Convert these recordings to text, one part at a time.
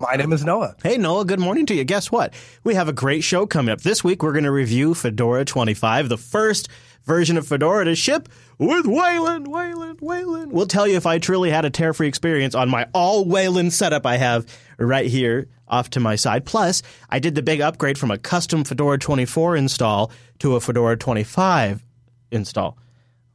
My name is Noah. Hey, Noah, good morning to you. Guess what? We have a great show coming up. This week, we're going to review Fedora 25, the first version of Fedora to ship with Wayland, Wayland, Wayland. We'll tell you if I truly had a tear free experience on my all Wayland setup I have right here off to my side. Plus, I did the big upgrade from a custom Fedora 24 install to a Fedora 25 install.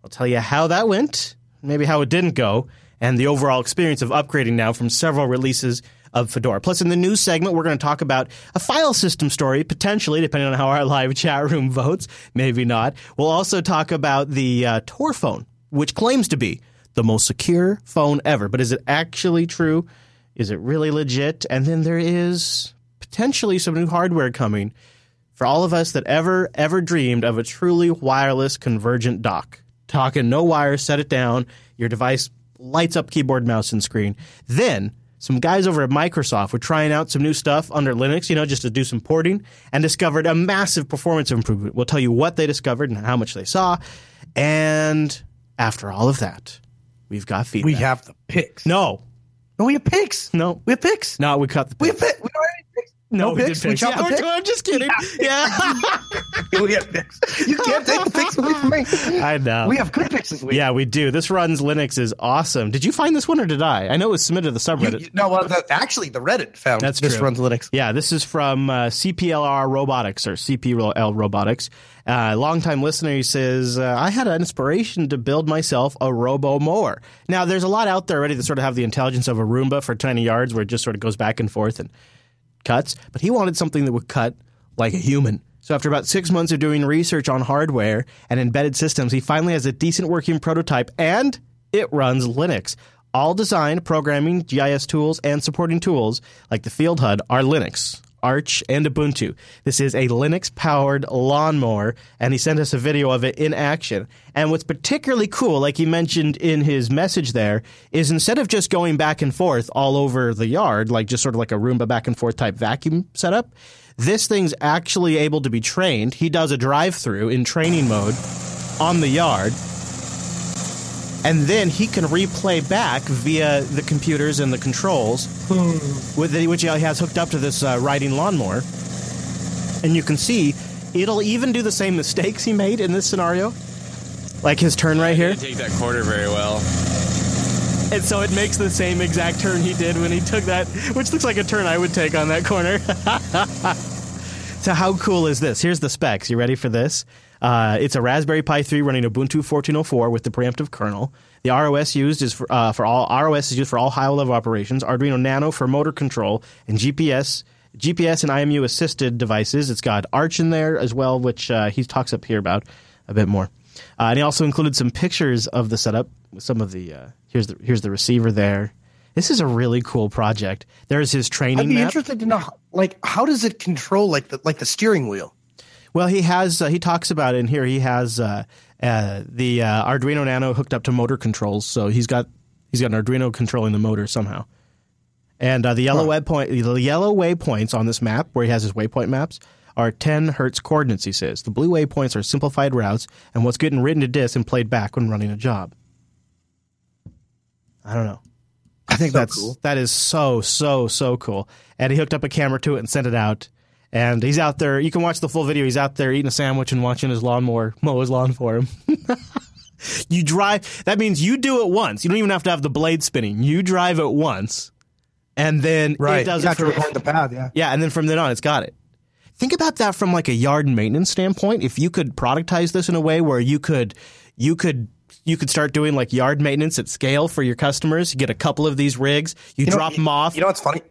I'll tell you how that went, maybe how it didn't go, and the overall experience of upgrading now from several releases of Fedora. Plus, in the news segment, we're going to talk about a file system story, potentially, depending on how our live chat room votes. Maybe not. We'll also talk about the uh, Tor phone, which claims to be the most secure phone ever. But is it actually true? Is it really legit? And then there is potentially some new hardware coming for all of us that ever, ever dreamed of a truly wireless convergent dock. Talking no wire, set it down, your device lights up keyboard, mouse, and screen. Then some guys over at Microsoft were trying out some new stuff under Linux, you know, just to do some porting, and discovered a massive performance improvement. We'll tell you what they discovered and how much they saw. And after all of that, we've got feedback. We have the picks. no, No, we have picks. no, We have picks. no. We cut the. We have picks. picks. We don't have any picks. No, No we picks? did We picks. Yeah, the picks? I'm just kidding. Yeah, we have picks. You can't take the picks away from me. I know. We have good picks this week. yeah, we do. This runs Linux is awesome. Did you find this one or did I? I know it was submitted to the You- subreddit. you- no, well, the, actually, the Reddit found That's this true. runs Linux. Yeah, this is from uh, CPLR Robotics or CPL Robotics. Uh, longtime listener he says, uh, I had an inspiration to build myself a robo mower. Now, there's a lot out there already that sort of have the intelligence of a Roomba for tiny yards where it just sort of goes back and forth and cuts, but he wanted something that would cut like a human. So after about six months of doing research on hardware and embedded systems, he finally has a decent working prototype and it runs Linux. All design, programming, GIS tools, and supporting tools like the Field HUD are Linux. Arch and Ubuntu. This is a Linux powered lawnmower, and he sent us a video of it in action. And what's particularly cool, like he mentioned in his message there, is instead of just going back and forth all over the yard, like just sort of like a Roomba back and forth type vacuum setup, this thing's actually able to be trained. He does a drive through in training mode on the yard and then he can replay back via the computers and the controls with the, which he has hooked up to this uh, riding lawnmower. And you can see it'll even do the same mistakes he made in this scenario, like his turn right here. Didn't take that corner very well. And so it makes the same exact turn he did when he took that, which looks like a turn I would take on that corner. so how cool is this? Here's the specs. You ready for this? Uh, it's a Raspberry Pi 3 running Ubuntu 14.04 with the preemptive kernel. The ROS used is for, uh, for all ROS is used for all high-level operations. Arduino Nano for motor control and GPS. GPS and IMU assisted devices. It's got Arch in there as well, which uh, he talks up here about a bit more. Uh, and he also included some pictures of the setup some of the uh, here's the here's the receiver there. This is a really cool project. There's his training I'd be map. interested to know, like, how does it control, like the like the steering wheel? Well, he has uh, he talks about it in here. He has uh, uh, the uh, Arduino Nano hooked up to motor controls, so he's got he's got an Arduino controlling the motor somehow. And uh, the yellow waypoint the yellow waypoints on this map, where he has his waypoint maps, are 10 hertz coordinates. He says the blue waypoints are simplified routes and what's getting written to disk and played back when running a job. I don't know. I think So that's cool. that is so so so cool. And he hooked up a camera to it and sent it out. And he's out there. You can watch the full video. He's out there eating a sandwich and watching his lawnmower mow his lawn for him. you drive. That means you do it once. You don't even have to have the blade spinning. You drive it once, and then right. it does you it have to record the path. Yeah. yeah, and then from then on, it's got it. Think about that from like a yard maintenance standpoint. If you could productize this in a way where you could, you could, you could start doing like yard maintenance at scale for your customers. You get a couple of these rigs, you, know, drop you- them off. You know what's funny?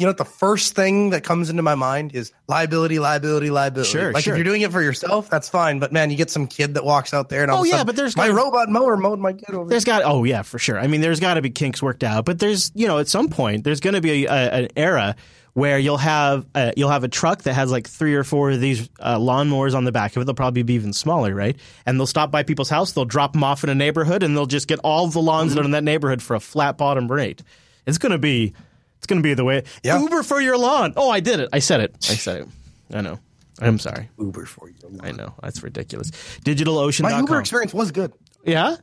You know what the first thing that comes into my mind is liability, liability, liability. Sure, like sure. if you're doing it for yourself, that's fine. But man, you get some kid that walks out there and all Oh, of a yeah, sudden, but there's my gotta- robot mower mowed my kid over. There's got oh yeah for sure. I mean, there's got to be kinks worked out, but there's you know at some point there's going to be a, an era where you'll have a, you'll have a truck that has like three or four of these uh, lawnmowers on the back of it. They'll probably be even smaller, right? And they'll stop by people's house. They'll drop them off in a neighborhood, and they'll just get all the lawns mm-hmm. in that neighborhood for a flat bottom rate. It's gonna be it's gonna be the way. Yeah. Uber for your lawn. Oh, I did it. I said it. I said it. I know. I'm sorry. Uber for you. I know that's ridiculous. DigitalOcean. My Uber experience was good. Yeah.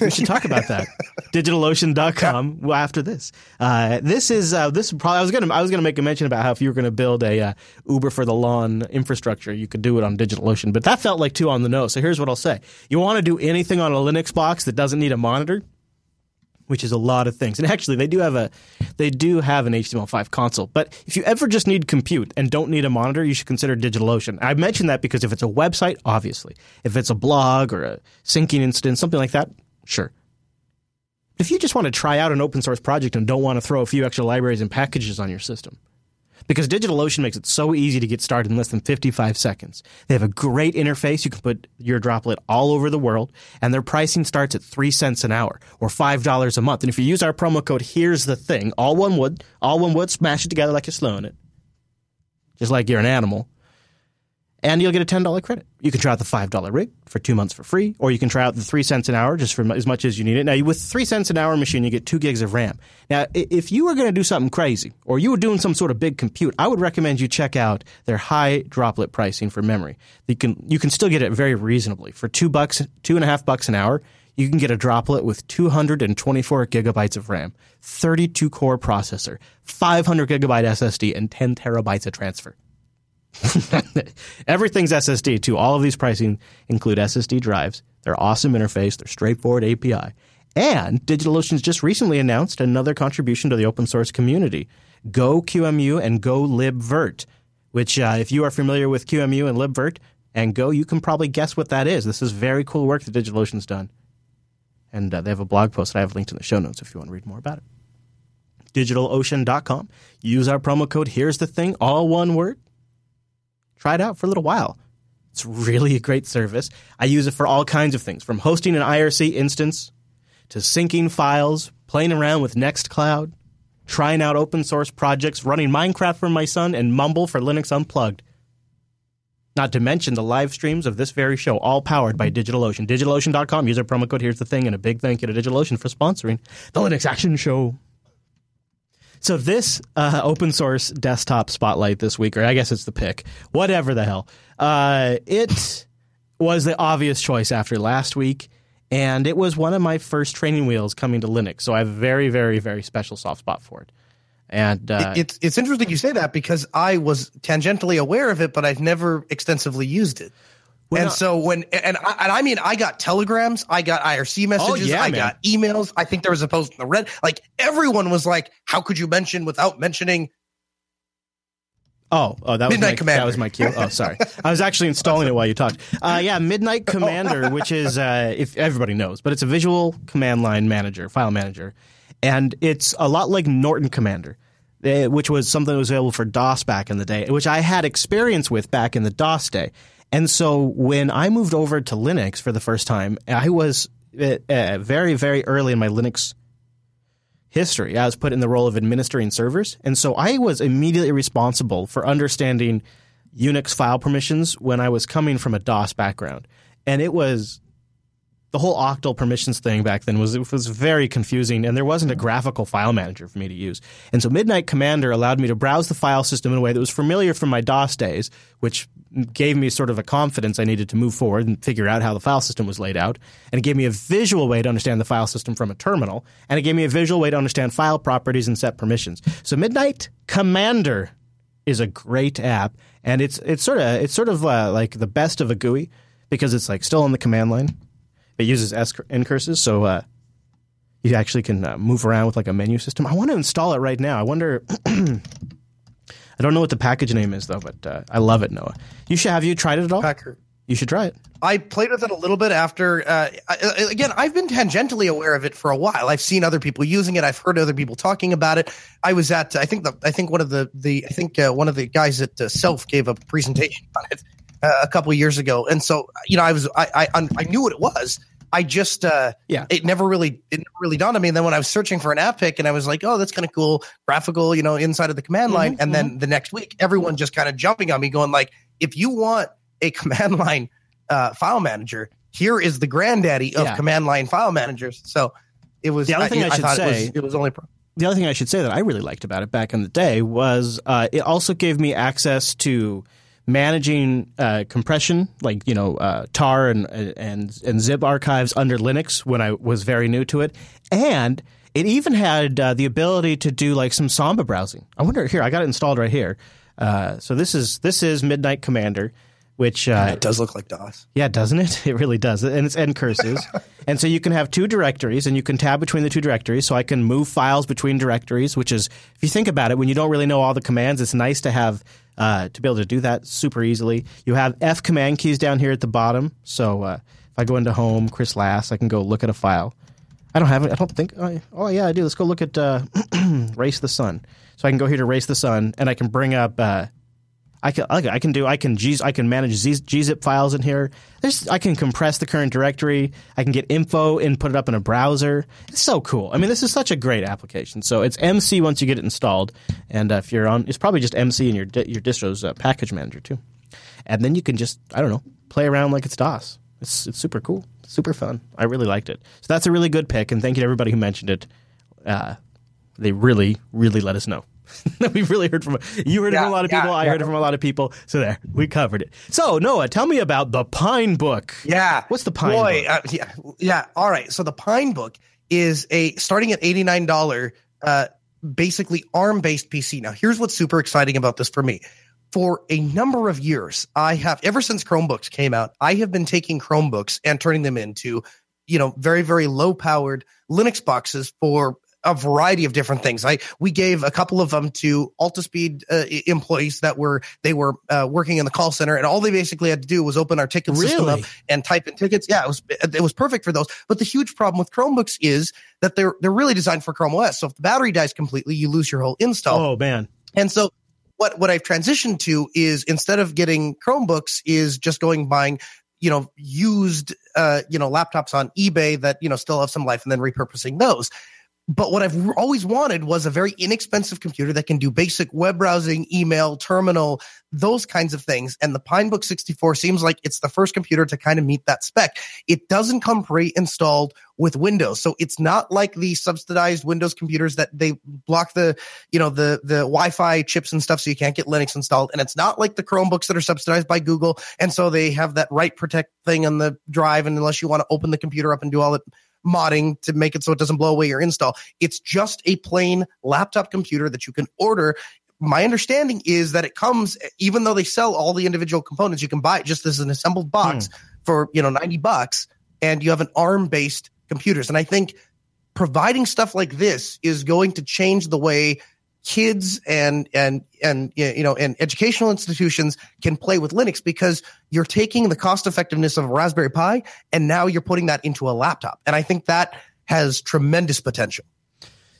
We should talk about that. DigitalOcean.com yeah. after this. Uh, this is uh, this probably I was gonna I was gonna make a mention about how if you were gonna build a uh, Uber for the lawn infrastructure, you could do it on DigitalOcean, but that felt like too on the nose. So here's what I'll say: you want to do anything on a Linux box that doesn't need a monitor, which is a lot of things. And actually, they do have a they do have an HTML5 console. But if you ever just need compute and don't need a monitor, you should consider DigitalOcean. I mention that because if it's a website, obviously, if it's a blog or a syncing instance, something like that, sure. If you just want to try out an open source project and don't want to throw a few extra libraries and packages on your system, because DigitalOcean makes it so easy to get started in less than 55 seconds. They have a great interface. You can put your droplet all over the world, and their pricing starts at 3 cents an hour or $5 a month. And if you use our promo code, here's the thing all one wood, all one wood, smash it together like you're slowing it, just like you're an animal and you'll get a $10 credit. You can try out the $5 rig for two months for free, or you can try out the three cents an hour just for as much as you need it. Now, with three cents an hour machine, you get two gigs of RAM. Now, if you were going to do something crazy, or you were doing some sort of big compute, I would recommend you check out their high droplet pricing for memory. You can, you can still get it very reasonably. For two bucks, two and a half bucks an hour, you can get a droplet with 224 gigabytes of RAM, 32 core processor, 500 gigabyte SSD, and 10 terabytes of transfer. Everything's SSD too. All of these pricing include SSD drives. They're awesome interface. They're straightforward API. And DigitalOcean's just recently announced another contribution to the open source community, Go QEMU and Go libvirt, which uh, if you are familiar with QEMU and libvirt and Go, you can probably guess what that is. This is very cool work that DigitalOcean's done. And uh, they have a blog post that I have linked in the show notes if you want to read more about it. DigitalOcean.com. Use our promo code. Here's the thing, all one word Try it out for a little while. It's really a great service. I use it for all kinds of things, from hosting an IRC instance to syncing files, playing around with Nextcloud, trying out open source projects, running Minecraft for my son, and Mumble for Linux Unplugged. Not to mention the live streams of this very show, all powered by DigitalOcean. DigitalOcean.com. Use our promo code. Here's the thing, and a big thank you to DigitalOcean for sponsoring the Linux Action Show. So this uh, open source desktop spotlight this week, or I guess it's the pick, whatever the hell, uh, it was the obvious choice after last week, and it was one of my first training wheels coming to Linux. So I have a very, very, very special soft spot for it. And uh, it's it's interesting you say that because I was tangentially aware of it, but I've never extensively used it and so when and I, and I mean I got telegrams, I got IRC messages, oh, yeah, I man. got emails. I think there was a post in the red. Like everyone was like, "How could you mention without mentioning?" Oh, oh, that Midnight was my, Commander. That was my cue. Oh, sorry, I was actually installing it while you talked. Uh, yeah, Midnight Commander, which is uh, if everybody knows, but it's a visual command line manager, file manager, and it's a lot like Norton Commander. Uh, which was something that was available for DOS back in the day, which I had experience with back in the DOS day. And so when I moved over to Linux for the first time, I was uh, very, very early in my Linux history. I was put in the role of administering servers. And so I was immediately responsible for understanding Unix file permissions when I was coming from a DOS background. And it was the whole octal permissions thing back then was was very confusing, and there wasn't a graphical file manager for me to use. And so Midnight Commander allowed me to browse the file system in a way that was familiar from my DOS days, which gave me sort of a confidence I needed to move forward and figure out how the file system was laid out. And it gave me a visual way to understand the file system from a terminal, and it gave me a visual way to understand file properties and set permissions. So Midnight Commander is a great app, and it's it's sort of it's sort of uh, like the best of a GUI because it's like still on the command line it uses S ncurses, so uh, you actually can uh, move around with like a menu system. I want to install it right now. I wonder. I don't know what the package name is though, but uh, I love it, Noah. You should have you tried it at all? Packer. You should try it. I played with it a little bit after. Uh, I, uh, again, I've been tangentially aware of it for a while. I've seen other people using it. I've heard other people talking about it. I was at. I think the. I think one of the the. I think uh, one of the guys at uh, Self gave a presentation on it a couple years ago, and so you know, I was I, I I knew what it was. I just uh, yeah, it never really it never really dawned on me. And then when I was searching for an app pick, and I was like, oh, that's kind of cool, graphical, you know, inside of the command line. Mm-hmm, and mm-hmm. then the next week, everyone just kind of jumping on me, going like, if you want a command line uh, file manager, here is the granddaddy of yeah. command line file managers. So it was the other thing I, I should say. It was, it was only. Pro- the other thing I should say that I really liked about it back in the day was uh, it also gave me access to managing uh, compression, like you know uh, tar and, and and zip archives under Linux when I was very new to it, and it even had uh, the ability to do like some Samba browsing. I wonder here, I got it installed right here. Uh, so this is this is Midnight Commander which uh, yeah, it does look like DOS. Yeah, doesn't it? It really does. And it's ncurses. and so you can have two directories and you can tab between the two directories. So I can move files between directories, which is, if you think about it, when you don't really know all the commands, it's nice to have uh, to be able to do that super easily. You have F command keys down here at the bottom. So uh, if I go into Home, Chris Lass, I can go look at a file. I don't have it. I don't think. Oh, oh yeah, I do. Let's go look at uh, Race the Sun. So I can go here to Race the Sun, and I can bring up uh, I can I can do I can G, I can manage gzip files in here. There's I can compress the current directory. I can get info and put it up in a browser. It's so cool. I mean, this is such a great application. So it's MC once you get it installed, and uh, if you're on, it's probably just MC in your your distro's uh, package manager too. And then you can just I don't know play around like it's DOS. It's it's super cool, super fun. I really liked it. So that's a really good pick, and thank you to everybody who mentioned it. Uh, they really really let us know. We've really heard from you heard yeah, it from a lot of people. Yeah, I heard it from a lot of people. So there, we covered it. So Noah, tell me about the Pine Book. Yeah, what's the Pine Boy, Book? Uh, yeah, yeah. All right. So the Pine Book is a starting at eighty nine dollar, uh, basically ARM based PC. Now, here's what's super exciting about this for me. For a number of years, I have ever since Chromebooks came out, I have been taking Chromebooks and turning them into you know very very low powered linux boxes for a variety of different things. I we gave a couple of them to Altispeed uh, employees that were they were uh, working in the call center, and all they basically had to do was open our ticket really? system up and type in tickets. Yeah, it was it was perfect for those. But the huge problem with Chromebooks is that they're they're really designed for Chrome OS. So if the battery dies completely, you lose your whole install. Oh man! And so what what I've transitioned to is instead of getting Chromebooks, is just going buying you know used uh you know laptops on eBay that you know still have some life, and then repurposing those. But what I've always wanted was a very inexpensive computer that can do basic web browsing, email, terminal, those kinds of things. And the Pinebook 64 seems like it's the first computer to kind of meet that spec. It doesn't come pre-installed with Windows. So it's not like the subsidized Windows computers that they block the, you know, the, the Wi-Fi chips and stuff so you can't get Linux installed. And it's not like the Chromebooks that are subsidized by Google. And so they have that write protect thing on the drive. And unless you want to open the computer up and do all the modding to make it so it doesn't blow away your install. It's just a plain laptop computer that you can order. My understanding is that it comes, even though they sell all the individual components, you can buy it just as an assembled box hmm. for, you know, 90 bucks and you have an ARM based computers. And I think providing stuff like this is going to change the way kids and and and you know and educational institutions can play with Linux because you're taking the cost effectiveness of a Raspberry Pi and now you're putting that into a laptop, and I think that has tremendous potential.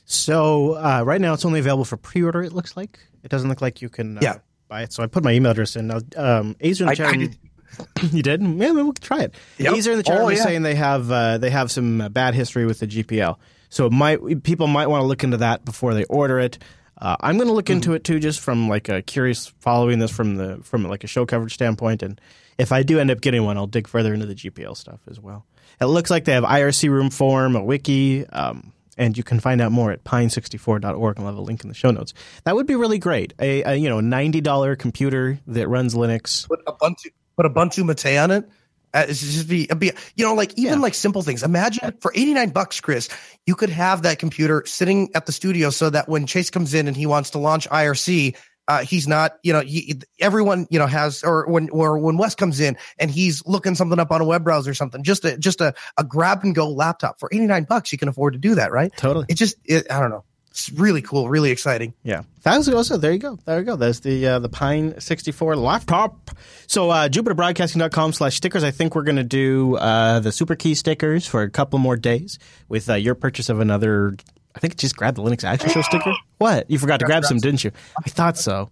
So uh, right now it's only available for pre-order. It looks like it doesn't look like you can uh, yeah. buy it. So I put my email address in. Now, um, Azer in the chat. Room, you did? Yeah, maybe we'll try it. Yep. Azer in the chat oh, yeah. saying they have uh, they have some uh, bad history with the GPL. So it might people might want to look into that before they order it. Uh, I'm going to look mm-hmm. into it too, just from like a curious following this from the from like a show coverage standpoint. And if I do end up getting one, I'll dig further into the GPL stuff as well. It looks like they have IRC room form, a wiki, um, and you can find out more at pine64.org. I'll have a link in the show notes. That would be really great. A, a you know ninety dollar computer that runs Linux. Put Ubuntu put Ubuntu Mate on it. Uh, it's just be, be you know like even yeah. like simple things imagine for 89 bucks chris you could have that computer sitting at the studio so that when chase comes in and he wants to launch irc uh, he's not, you know, he, everyone, you know, has, or when, or when Wes comes in and he's looking something up on a web browser or something, just a, just a, a grab and go laptop for 89 bucks, you can afford to do that, right? Totally. It just, it, I don't know. It's really cool, really exciting. Yeah, that also there you go, there you go. There's the uh, the Pine 64 laptop. So uh, JupiterBroadcasting.com slash stickers. I think we're going to do uh, the Super Key stickers for a couple more days with uh, your purchase of another. I think just grab the Linux Action Show sticker. What you forgot to grab some, didn't you? I thought so.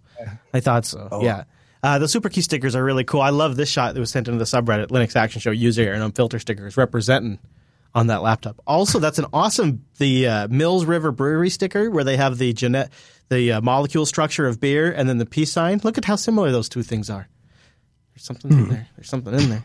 I thought so. Oh. Yeah. Uh, the super key stickers are really cool. I love this shot that was sent into the subreddit Linux Action Show user and unfiltered stickers representing on that laptop. Also, that's an awesome the uh, Mills River Brewery sticker where they have the genet the uh, molecule structure of beer and then the peace sign. Look at how similar those two things are. There's something in hmm. there. There's something in there.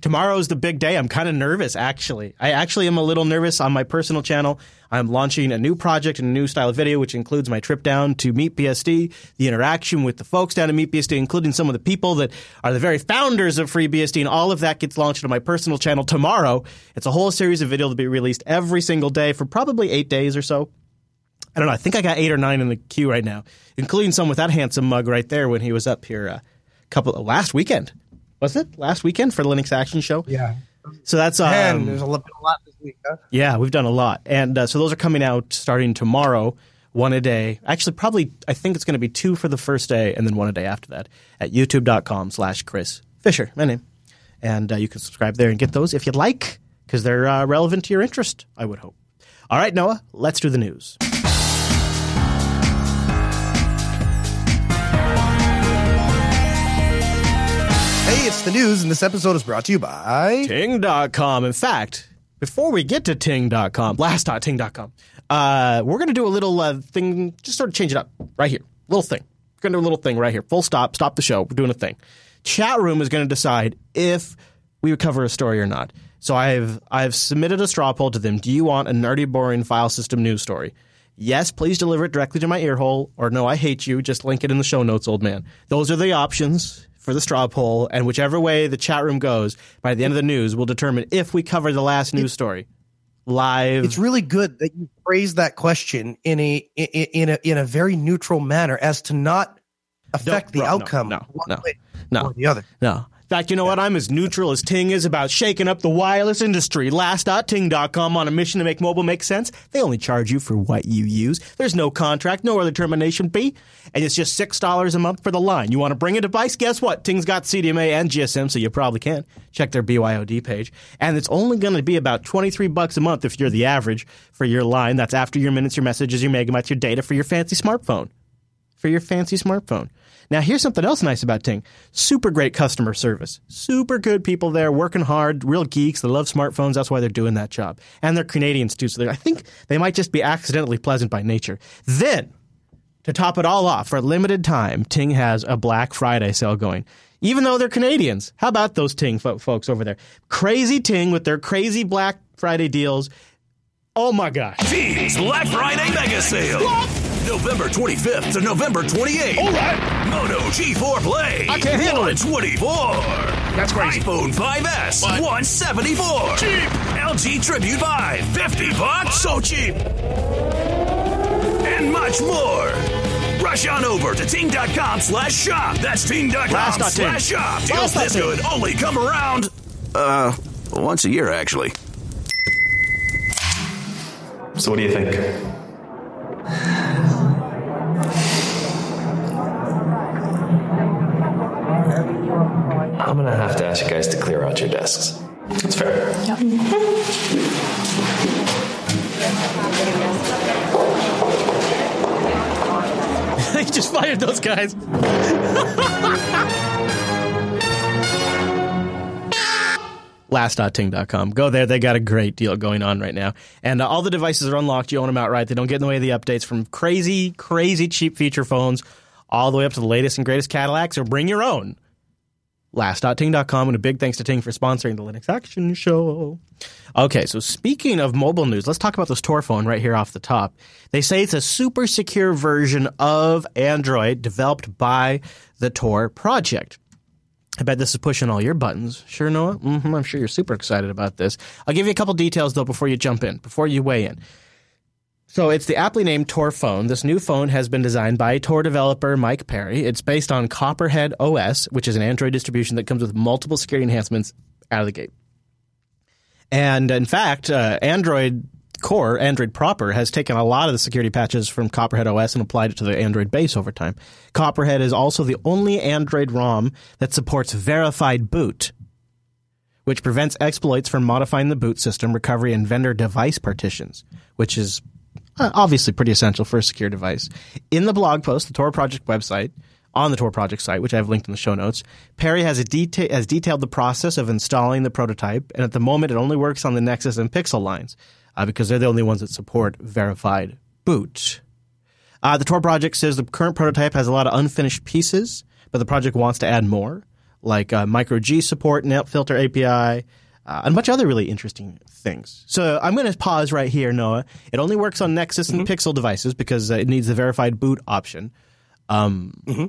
Tomorrow's the big day. I'm kind of nervous, actually. I actually am a little nervous on my personal channel. I'm launching a new project and a new style of video, which includes my trip down to MeetBSD, the interaction with the folks down at MeetBSD, including some of the people that are the very founders of FreeBSD, and all of that gets launched on my personal channel tomorrow. It's a whole series of video to be released every single day for probably eight days or so. I don't know. I think I got eight or nine in the queue right now, including some with that handsome mug right there when he was up here a uh, couple last weekend was it last weekend for the Linux Action Show? Yeah. So that's um, and there's a lot, this week. Huh? Yeah, we've done a lot, and uh, so those are coming out starting tomorrow, one a day. Actually, probably I think it's going to be two for the first day, and then one a day after that at YouTube.com/slash Chris Fisher, my name, and uh, you can subscribe there and get those if you'd like because they're uh, relevant to your interest. I would hope. All right, Noah, let's do the news. Hey, it's the news, and this episode is brought to you by Ting.com. In fact, before we get to Ting.com, last.ting.com, uh, we're going to do a little uh, thing, just sort of change it up right here. Little thing. We're going to do a little thing right here. Full stop. Stop the show. We're doing a thing. Chat room is going to decide if we would cover a story or not. So I've I've submitted a straw poll to them. Do you want a nerdy, boring file system news story? Yes, please deliver it directly to my ear hole, or no, I hate you. Just link it in the show notes, old man. Those are the options for the straw poll, and whichever way the chat room goes, by the end of the news, will determine if we cover the last news story live. It's really good that you phrase that question in a in a in a very neutral manner as to not affect the outcome. No, no, no, no, the other. No, in fact, you know what? I'm as neutral as Ting is about shaking up the wireless industry. Last.ting.com on a mission to make mobile make sense. They only charge you for what you use. There's no contract, no early termination fee, and it's just $6 a month for the line. You want to bring a device? Guess what? Ting's got CDMA and GSM, so you probably can. Check their BYOD page. And it's only going to be about 23 bucks a month if you're the average for your line. That's after your minutes, your messages, your megabytes, your data for your fancy smartphone. For your fancy smartphone. Now, here's something else nice about Ting. Super great customer service. Super good people there, working hard, real geeks. They love smartphones. That's why they're doing that job. And they're Canadians too, so I think they might just be accidentally pleasant by nature. Then, to top it all off, for a limited time, Ting has a Black Friday sale going. Even though they're Canadians. How about those Ting fo- folks over there? Crazy Ting with their crazy Black Friday deals. Oh my gosh. Ting's Black Friday mega sale. What? November 25th to November 28th. All right. Moto G4 Play. I can't handle 124. it. That's crazy. iPhone 5S. What? 174. Cheap. LG Tribute 5. 50 bucks. So cheap. And much more. Rush on over to ting.com slash shop. That's ting.com slash shop. Deals this good only come around, uh, once a year, actually. So what do you think? I'm gonna have to ask you guys to clear out your desks. It's fair. Yep. they just fired those guys. last.ting.com. Go there. They got a great deal going on right now. And uh, all the devices are unlocked. You own them outright. They don't get in the way of the updates from crazy, crazy cheap feature phones all the way up to the latest and greatest Cadillacs or bring your own last.ting.com and a big thanks to Ting for sponsoring the Linux Action Show. Okay, so speaking of mobile news, let's talk about this Tor phone right here off the top. They say it's a super secure version of Android developed by the Tor project. I bet this is pushing all your buttons. Sure, Noah? Mm-hmm, I'm sure you're super excited about this. I'll give you a couple details though before you jump in, before you weigh in. So it's the aptly named Tor phone. This new phone has been designed by Tor developer Mike Perry. It's based on Copperhead OS, which is an Android distribution that comes with multiple security enhancements out of the gate. And in fact, uh, Android Core, Android proper, has taken a lot of the security patches from Copperhead OS and applied it to the Android base over time. Copperhead is also the only Android ROM that supports verified boot, which prevents exploits from modifying the boot system, recovery, and vendor device partitions, which is uh, obviously pretty essential for a secure device. In the blog post, the Tor project website, on the Tor project site, which I've linked in the show notes. Perry has, deta- has detailed the process of installing the prototype, and at the moment it only works on the Nexus and Pixel lines uh, because they're the only ones that support verified boot. Uh, the Tor project says the current prototype has a lot of unfinished pieces, but the project wants to add more, like uh, microG support, NetFilter API, uh, and of other really interesting things. So I'm going to pause right here, Noah. It only works on Nexus and mm-hmm. Pixel devices because uh, it needs the verified boot option. Um, mm-hmm.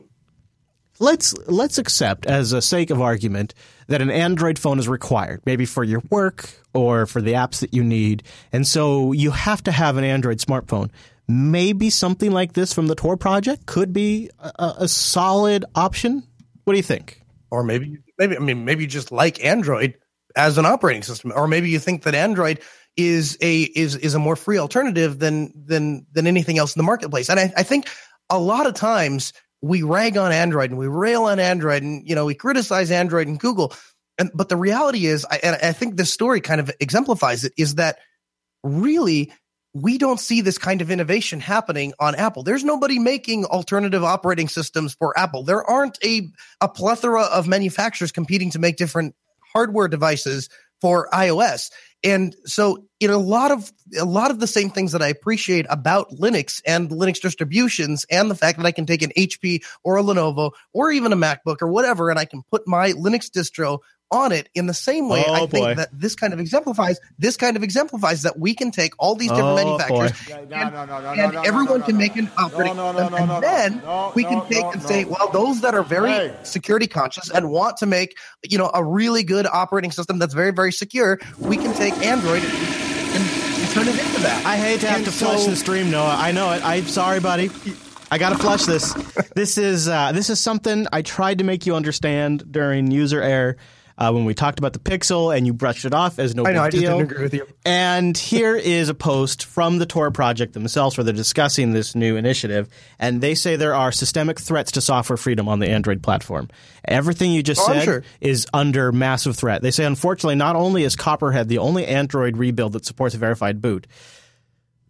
Let's let's accept, as a sake of argument, that an Android phone is required, maybe for your work or for the apps that you need, and so you have to have an Android smartphone. Maybe something like this from the Tor project could be a, a solid option. What do you think? Or maybe, maybe I mean, maybe you just like Android as an operating system, or maybe you think that Android is a is is a more free alternative than than than anything else in the marketplace. And I, I think a lot of times we rag on Android and we rail on Android and you know we criticize Android and Google. And but the reality is, I, and I think this story kind of exemplifies it, is that really we don't see this kind of innovation happening on Apple. There's nobody making alternative operating systems for Apple. There aren't a, a plethora of manufacturers competing to make different hardware devices for iOS. And so in a lot of a lot of the same things that I appreciate about Linux and Linux distributions and the fact that I can take an HP or a Lenovo or even a MacBook or whatever and I can put my Linux distro on it in the same way oh, I think boy. that this kind of exemplifies this kind of exemplifies that we can take all these different oh, manufacturers and, and everyone can make an operating system and then we can take and say well those that are very hey. security conscious and want to make you know a really good operating system that's very very secure we can take android and, and turn it into that. I hate to have and to so, flush the stream noah. I know it. I'm sorry buddy. I gotta flush this. This is uh, this is something I tried to make you understand during user error uh, when we talked about the Pixel, and you brushed it off as no I know, big I deal. didn't agree with you. And here is a post from the Tor project themselves where they're discussing this new initiative, and they say there are systemic threats to software freedom on the Android platform. Everything you just oh, said sure. is under massive threat. They say, unfortunately, not only is Copperhead the only Android rebuild that supports a verified boot,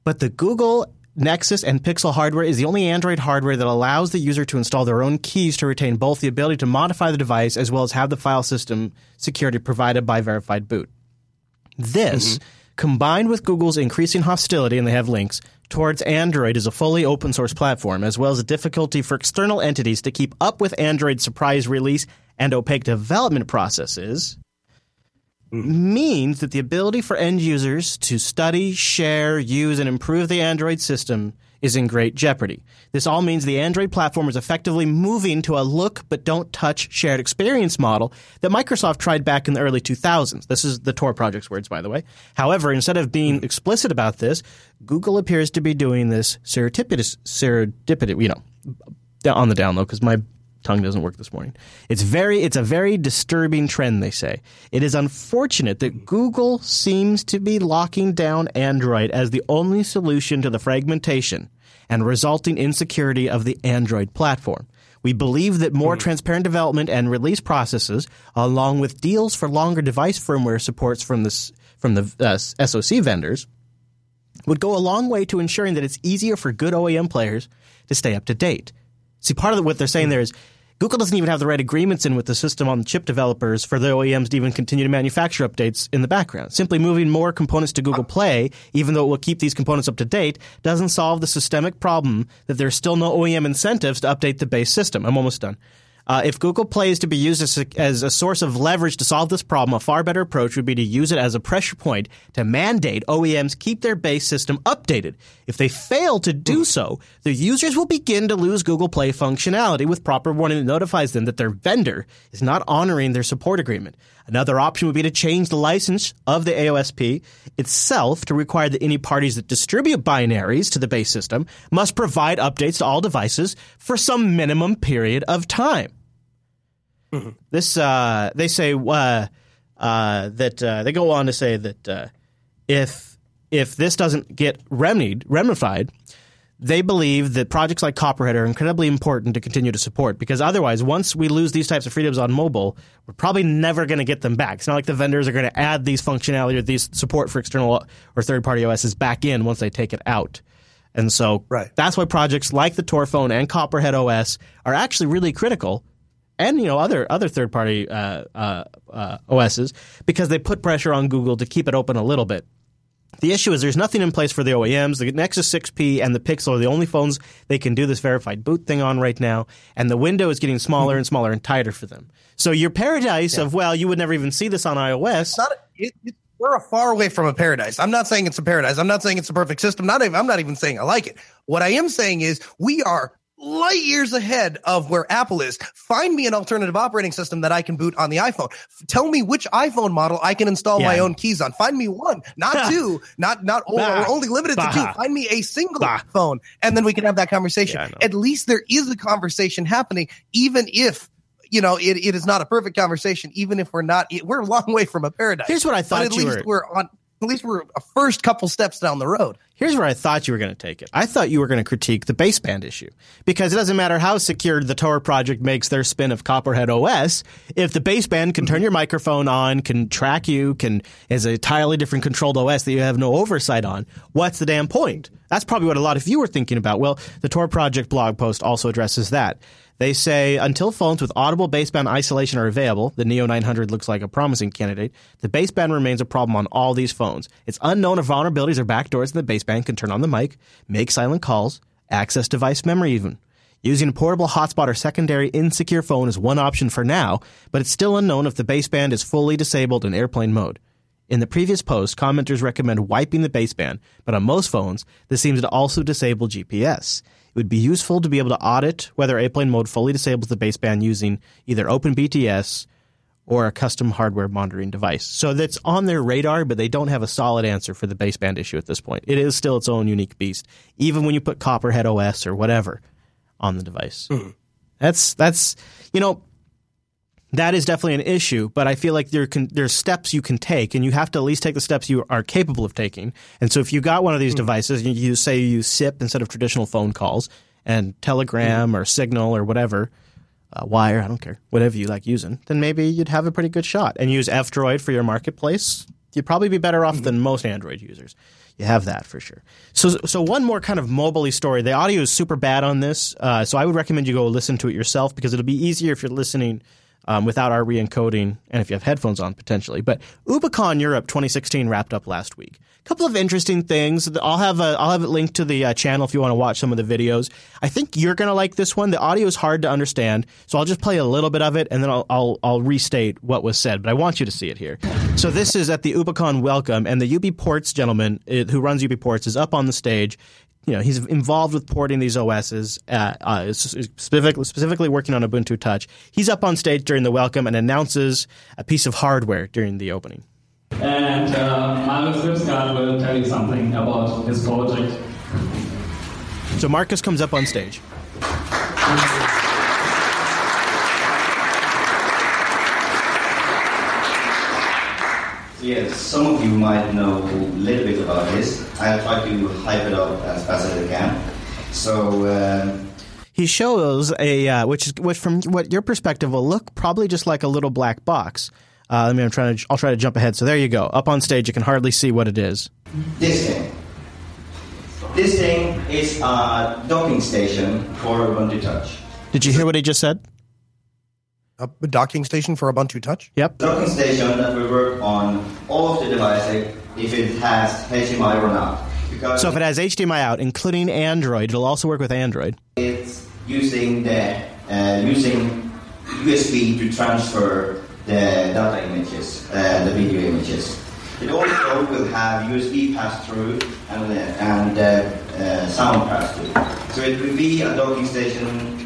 but the Google Nexus and Pixel hardware is the only Android hardware that allows the user to install their own keys to retain both the ability to modify the device as well as have the file system security provided by verified boot. This, mm-hmm. combined with Google's increasing hostility, and they have links, towards Android as a fully open source platform, as well as a difficulty for external entities to keep up with Android's surprise release and opaque development processes, Mm-hmm. means that the ability for end users to study, share, use, and improve the Android system is in great jeopardy. This all means the Android platform is effectively moving to a look but don't touch shared experience model that Microsoft tried back in the early 2000s. This is the Tor project's words, by the way. However, instead of being mm-hmm. explicit about this, Google appears to be doing this serendipitous, serendipity, you know, on the download because my tongue doesn't work this morning. It's very it's a very disturbing trend they say. It is unfortunate that Google seems to be locking down Android as the only solution to the fragmentation and resulting insecurity of the Android platform. We believe that more mm. transparent development and release processes, along with deals for longer device firmware supports from the from the uh, SoC vendors, would go a long way to ensuring that it's easier for good OEM players to stay up to date. See, part of what they're saying hmm. there is Google doesn't even have the right agreements in with the system on the chip developers for the OEMs to even continue to manufacture updates in the background. Simply moving more components to Google ah. Play, even though it will keep these components up to date, doesn't solve the systemic problem that there's still no OEM incentives to update the base system. I'm almost done. Uh, if Google Play is to be used as a, as a source of leverage to solve this problem, a far better approach would be to use it as a pressure point to mandate OEMs keep their base system updated. If they fail to do so, the users will begin to lose Google Play functionality with proper warning that notifies them that their vendor is not honoring their support agreement. Another option would be to change the license of the AOSP itself to require that any parties that distribute binaries to the base system must provide updates to all devices for some minimum period of time. Mm-hmm. This uh, they say uh, uh, that uh, they go on to say that uh, if if this doesn't get remedied, ramified, they believe that projects like Copperhead are incredibly important to continue to support because otherwise, once we lose these types of freedoms on mobile, we're probably never going to get them back. It's not like the vendors are going to add these functionality or these support for external or third party OSs back in once they take it out. And so right. that's why projects like the Tor phone and Copperhead OS are actually really critical and you know other other third party uh, uh, uh, OSs because they put pressure on Google to keep it open a little bit. The issue is there's nothing in place for the OEMs. The Nexus 6P and the Pixel are the only phones they can do this verified boot thing on right now, and the window is getting smaller and smaller and tighter for them. So your paradise yeah. of well, you would never even see this on iOS. Not, it, it, we're a far away from a paradise. I'm not saying it's a paradise. I'm not saying it's a perfect system. Not even, I'm not even saying I like it. What I am saying is we are light years ahead of where Apple is. Find me an alternative operating system that I can boot on the iPhone. Tell me which iPhone model I can install yeah. my own keys on. Find me one, not two, not not bah. only limited bah. to two. Find me a single bah. phone, and then we can have that conversation. Yeah, At least there is a conversation happening, even if you know, it, it is not a perfect conversation, even if we're not, we're a long way from a paradise. Here's what I thought but at least were. we're on, at least we're a first couple steps down the road. Here's where I thought you were going to take it. I thought you were going to critique the baseband issue because it doesn't matter how secure the Tor project makes their spin of Copperhead OS. If the baseband can turn your microphone on, can track you, can is a entirely different controlled OS that you have no oversight on, what's the damn point? That's probably what a lot of you were thinking about. Well, the Tor project blog post also addresses that. They say until phones with audible baseband isolation are available, the Neo 900 looks like a promising candidate. The baseband remains a problem on all these phones. It's unknown if vulnerabilities or backdoors in the baseband can turn on the mic, make silent calls, access device memory even. Using a portable hotspot or secondary insecure phone is one option for now, but it's still unknown if the baseband is fully disabled in airplane mode. In the previous post, commenters recommend wiping the baseband, but on most phones, this seems to also disable GPS. It would be useful to be able to audit whether airplane mode fully disables the baseband using either OpenBTS or a custom hardware monitoring device. So that's on their radar, but they don't have a solid answer for the baseband issue at this point. It is still its own unique beast, even when you put Copperhead OS or whatever on the device. Mm. That's that's you know that is definitely an issue, but I feel like there can, there's steps you can take, and you have to at least take the steps you are capable of taking. And so, if you got one of these mm. devices, you, you say you use SIP instead of traditional phone calls, and Telegram mm. or Signal or whatever, uh, Wire, I don't care, whatever you like using, then maybe you'd have a pretty good shot. And use F Droid for your marketplace, you'd probably be better off mm. than most Android users. You have that for sure. So, so one more kind of mobile story. The audio is super bad on this, uh, so I would recommend you go listen to it yourself because it'll be easier if you're listening um, without our re-encoding, and if you have headphones on potentially. But UbuCon Europe 2016 wrapped up last week. A couple of interesting things. I'll have a, I'll have it linked to the uh, channel if you want to watch some of the videos. I think you're going to like this one. The audio is hard to understand, so I'll just play a little bit of it and then I'll, I'll, I'll restate what was said. But I want you to see it here. So this is at the UbuCon welcome, and the UBports gentleman uh, who runs UBports is up on the stage you know, he's involved with porting these OSs, uh, uh, specifically, specifically working on Ubuntu Touch. He's up on stage during the welcome and announces a piece of hardware during the opening. And uh, Marcus Lipscott will tell you something about his project. So Marcus comes up on stage. Yes, some of you might know a little bit about this. I'll try to hype it up as fast as I can. So. Um, he shows a uh, which is which from what your perspective will look probably just like a little black box. Uh, I mean, I'm trying to. I'll try to jump ahead. So there you go. Up on stage, you can hardly see what it is. This thing. This thing is a docking station for Ubuntu Touch. Did you hear what he just said? A docking station for Ubuntu Touch? Yep. Docking station that will work on all of the devices if it has HDMI or not. Because so if it has HDMI out, including Android, it'll also work with Android. It's using the uh, using USB to transfer the data images, uh, the video images. It also will have USB pass-through and, uh, and uh, uh, sound pass-through. So it will be a docking station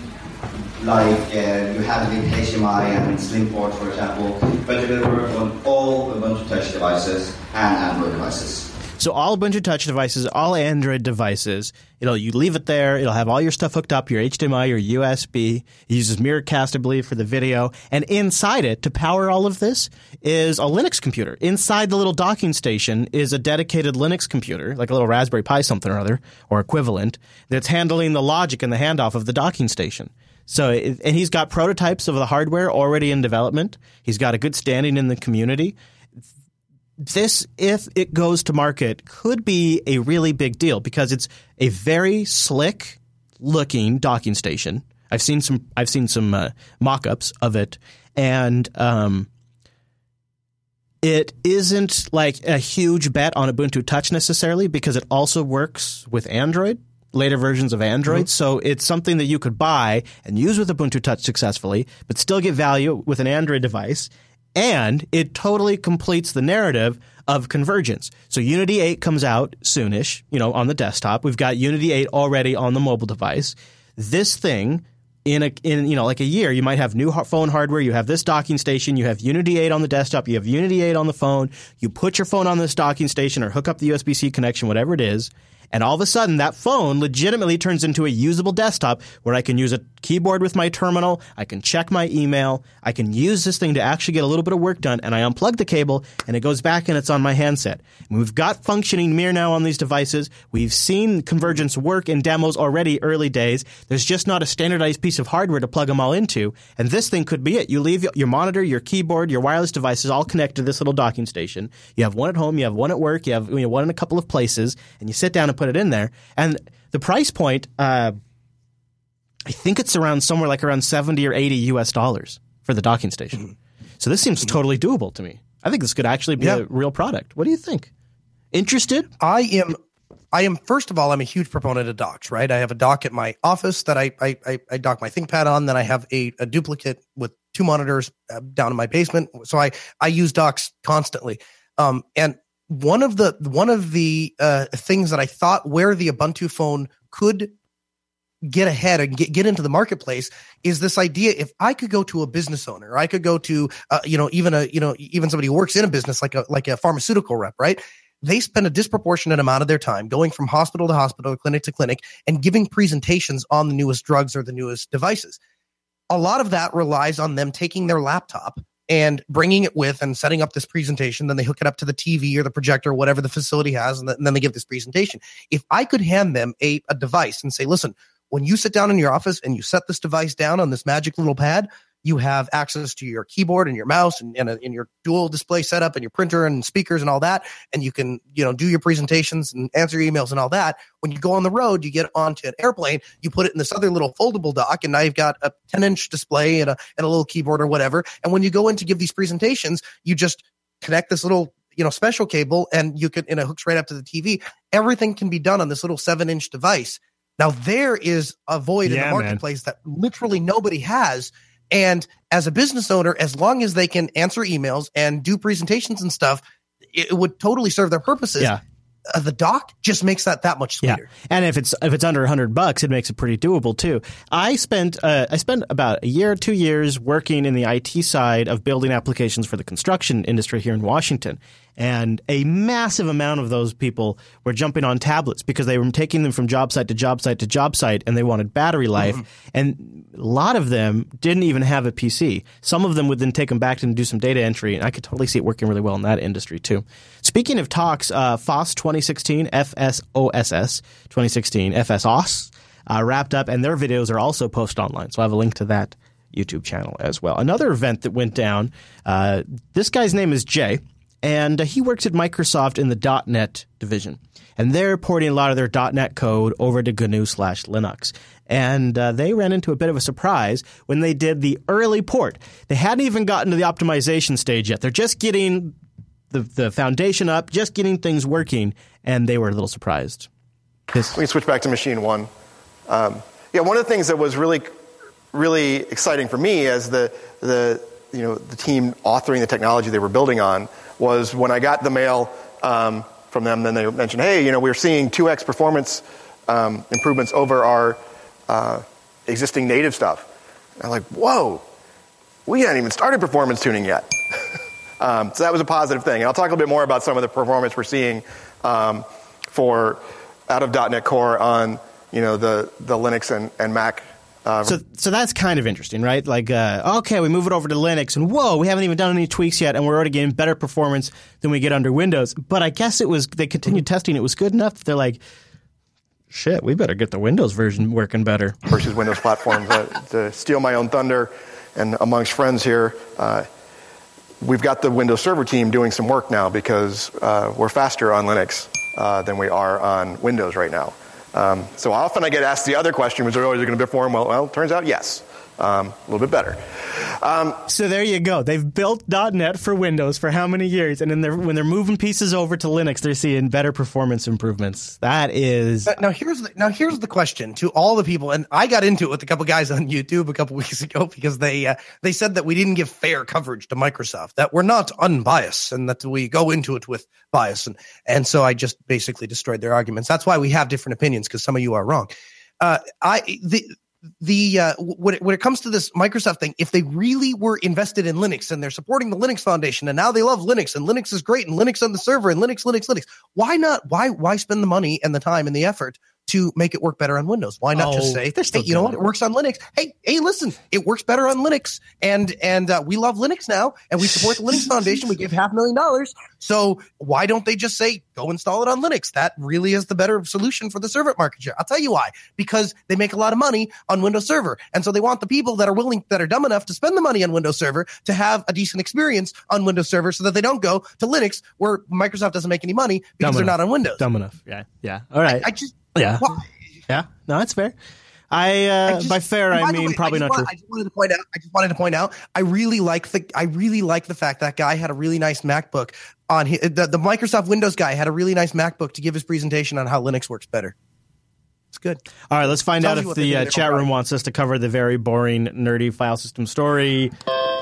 like uh, you have with HDMI and in SlimPort, for example, but it will work on all Ubuntu Touch devices and Android devices. So all Ubuntu Touch devices, all Android devices, it'll you leave it there. It'll have all your stuff hooked up, your HDMI, your USB. It uses Miracast, I believe, for the video. And inside it, to power all of this, is a Linux computer. Inside the little docking station is a dedicated Linux computer, like a little Raspberry Pi something or other, or equivalent, that's handling the logic and the handoff of the docking station. So, and he's got prototypes of the hardware already in development. He's got a good standing in the community. this, if it goes to market, could be a really big deal because it's a very slick looking docking station. I've seen some. I've seen some uh, mock-ups of it, and um, it isn't like a huge bet on Ubuntu Touch necessarily because it also works with Android, later versions of Android. Mm-hmm. So it's something that you could buy and use with Ubuntu Touch successfully, but still get value with an Android device and it totally completes the narrative of convergence. So Unity 8 comes out soonish, you know, on the desktop. We've got Unity 8 already on the mobile device. This thing in a in you know like a year you might have new phone hardware you have this docking station you have unity 8 on the desktop you have unity 8 on the phone you put your phone on this docking station or hook up the usb-c connection whatever it is and all of a sudden, that phone legitimately turns into a usable desktop where I can use a keyboard with my terminal. I can check my email. I can use this thing to actually get a little bit of work done. And I unplug the cable and it goes back and it's on my handset. And we've got functioning Mir now on these devices. We've seen convergence work in demos already early days. There's just not a standardized piece of hardware to plug them all into. And this thing could be it. You leave your monitor, your keyboard, your wireless devices all connected to this little docking station. You have one at home, you have one at work, you have you know, one in a couple of places, and you sit down and put it in there. And the price point, uh, I think it's around somewhere like around 70 or 80 US dollars for the docking station. Mm-hmm. So this seems totally doable to me. I think this could actually be yeah. a real product. What do you think? Interested? I am I am first of all, I'm a huge proponent of docks, right? I have a dock at my office that I I, I dock my ThinkPad on. Then I have a, a duplicate with two monitors uh, down in my basement. So I I use docks constantly. Um, and one of the one of the uh, things that I thought where the Ubuntu phone could get ahead and get, get into the marketplace is this idea if i could go to a business owner i could go to uh, you know even a you know even somebody who works in a business like a like a pharmaceutical rep right? They spend a disproportionate amount of their time going from hospital to hospital clinic to clinic and giving presentations on the newest drugs or the newest devices. A lot of that relies on them taking their laptop and bringing it with and setting up this presentation. Then they hook it up to the TV or the projector, or whatever the facility has, and, and then they give this presentation. If I could hand them a, a device and say, listen, when you sit down in your office and you set this device down on this magic little pad, you have access to your keyboard and your mouse and, and, a, and, your dual display setup and your printer and speakers and all that. And you can, you know, do your presentations and answer emails and all that. When you go on the road, you get onto an airplane, you put it in this other little foldable dock, and now you've got a 10 inch display and a, and a little keyboard or whatever. And when you go in to give these presentations, you just connect this little you know special cable and you can and it hooks right up to the TV. Everything can be done on this little seven inch device. Now there is a void yeah, in the marketplace man. that literally nobody has. And as a business owner, as long as they can answer emails and do presentations and stuff, it would totally serve their purposes. Yeah. Uh, the dock just makes that that much sweeter. Yeah. And if it's if it's under 100 bucks, it makes it pretty doable too. I spent uh, I spent about a year, 2 years working in the IT side of building applications for the construction industry here in Washington. And a massive amount of those people were jumping on tablets because they were taking them from job site to job site to job site and they wanted battery life. Mm-hmm. And a lot of them didn't even have a PC. Some of them would then take them back and do some data entry. And I could totally see it working really well in that industry too. Speaking of talks, uh, FOSS 2016, FSOSS 2016, FSOS, uh, wrapped up and their videos are also posted online. So I have a link to that YouTube channel as well. Another event that went down, uh, this guy's name is Jay and uh, he works at Microsoft in the .NET division. And they're porting a lot of their .NET code over to GNU slash Linux. And uh, they ran into a bit of a surprise when they did the early port. They hadn't even gotten to the optimization stage yet. They're just getting the, the foundation up, just getting things working, and they were a little surprised. This- we can switch back to machine one. Um, yeah, one of the things that was really, really exciting for me as the, the, you know, the team authoring the technology they were building on was when I got the mail um, from them, then they mentioned, hey, you know, we're seeing 2x performance um, improvements over our uh, existing native stuff. And I'm like, whoa, we hadn't even started performance tuning yet. Um, so that was a positive thing. And I'll talk a little bit more about some of the performance we're seeing um, for out of .NET Core on you know the the Linux and, and Mac uh, so, so that's kind of interesting, right? Like, uh, okay, we move it over to Linux, and whoa, we haven't even done any tweaks yet, and we're already getting better performance than we get under Windows. But I guess it was they continued testing; it was good enough. They're like, shit, we better get the Windows version working better versus Windows platforms. uh, to steal my own thunder, and amongst friends here, uh, we've got the Windows Server team doing some work now because uh, we're faster on Linux uh, than we are on Windows right now. Um, so often I get asked the other question, oh, is it going to perform well? Well, turns out yes um, a little bit better. Um, so there you go. They've built .NET for Windows for how many years, and then they're, when they're moving pieces over to Linux, they're seeing better performance improvements. That is now here's the, now here's the question to all the people, and I got into it with a couple guys on YouTube a couple weeks ago because they uh, they said that we didn't give fair coverage to Microsoft, that we're not unbiased, and that we go into it with bias, and and so I just basically destroyed their arguments. That's why we have different opinions because some of you are wrong. Uh, I the the uh, when it, when it comes to this Microsoft thing, if they really were invested in Linux and they're supporting the Linux Foundation and now they love Linux and Linux is great and Linux on the server and Linux, Linux, Linux, why not? Why why spend the money and the time and the effort to make it work better on Windows. Why not oh, just say, hey, you know what? It works on Linux. Hey, hey, listen, it works better on Linux, and and uh, we love Linux now, and we support the Linux Foundation. We give half a million dollars. So why don't they just say, go install it on Linux? That really is the better solution for the server market share. I'll tell you why. Because they make a lot of money on Windows Server, and so they want the people that are willing, that are dumb enough to spend the money on Windows Server to have a decent experience on Windows Server, so that they don't go to Linux where Microsoft doesn't make any money because dumb they're enough. not on Windows. Dumb enough. Yeah. Yeah. All right. I, I just yeah. Yeah. No, that's fair. I, uh, I just, by fair I mean way, probably not want, true. I just wanted to point out. I just wanted to point out. I really like the. I really like the fact that guy had a really nice MacBook on his, the, the Microsoft Windows guy had a really nice MacBook to give his presentation on how Linux works better. It's good. All right, let's find Tells out if the uh, chat room wants us to cover the very boring, nerdy file system story.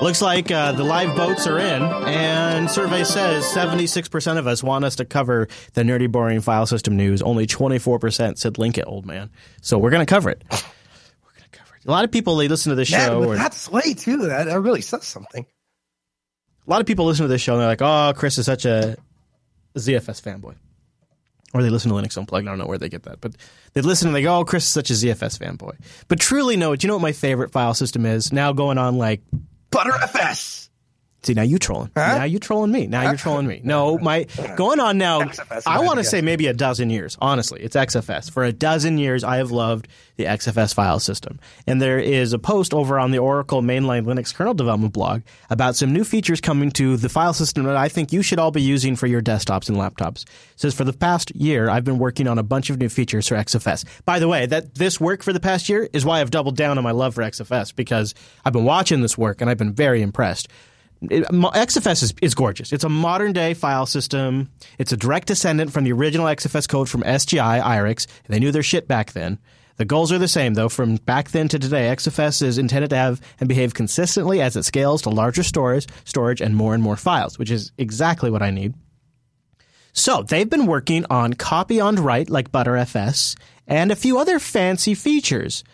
Looks like uh, the live votes are in, and survey says 76% of us want us to cover the nerdy, boring file system news. Only 24% said link it, old man. So we're going to cover it. We're going to cover it. A lot of people, they listen to this yeah, show. Or, that sway, too, that, that really says something. A lot of people listen to this show, and they're like, oh, Chris is such a ZFS fanboy or they listen to Linux Unplugged. I don't know where they get that, but they listen and they go, "Oh, Chris is such a ZFS fanboy." But truly, no. Do you know what my favorite file system is now? Going on like ButterFS. See now you trolling. Huh? Now you trolling me. Now you're trolling me. No, my going on now. XFS, I want to say maybe a dozen years. Honestly, it's XFS. For a dozen years, I have loved the XFS file system. And there is a post over on the Oracle mainline Linux kernel development blog about some new features coming to the file system that I think you should all be using for your desktops and laptops. It says for the past year, I've been working on a bunch of new features for XFS. By the way, that this work for the past year is why I've doubled down on my love for XFS because I've been watching this work and I've been very impressed. It, XFS is, is gorgeous. It's a modern day file system. It's a direct descendant from the original XFS code from SGI, IRIX. They knew their shit back then. The goals are the same, though. From back then to today, XFS is intended to have and behave consistently as it scales to larger storage, storage and more and more files, which is exactly what I need. So they've been working on copy on write like ButterFS and a few other fancy features.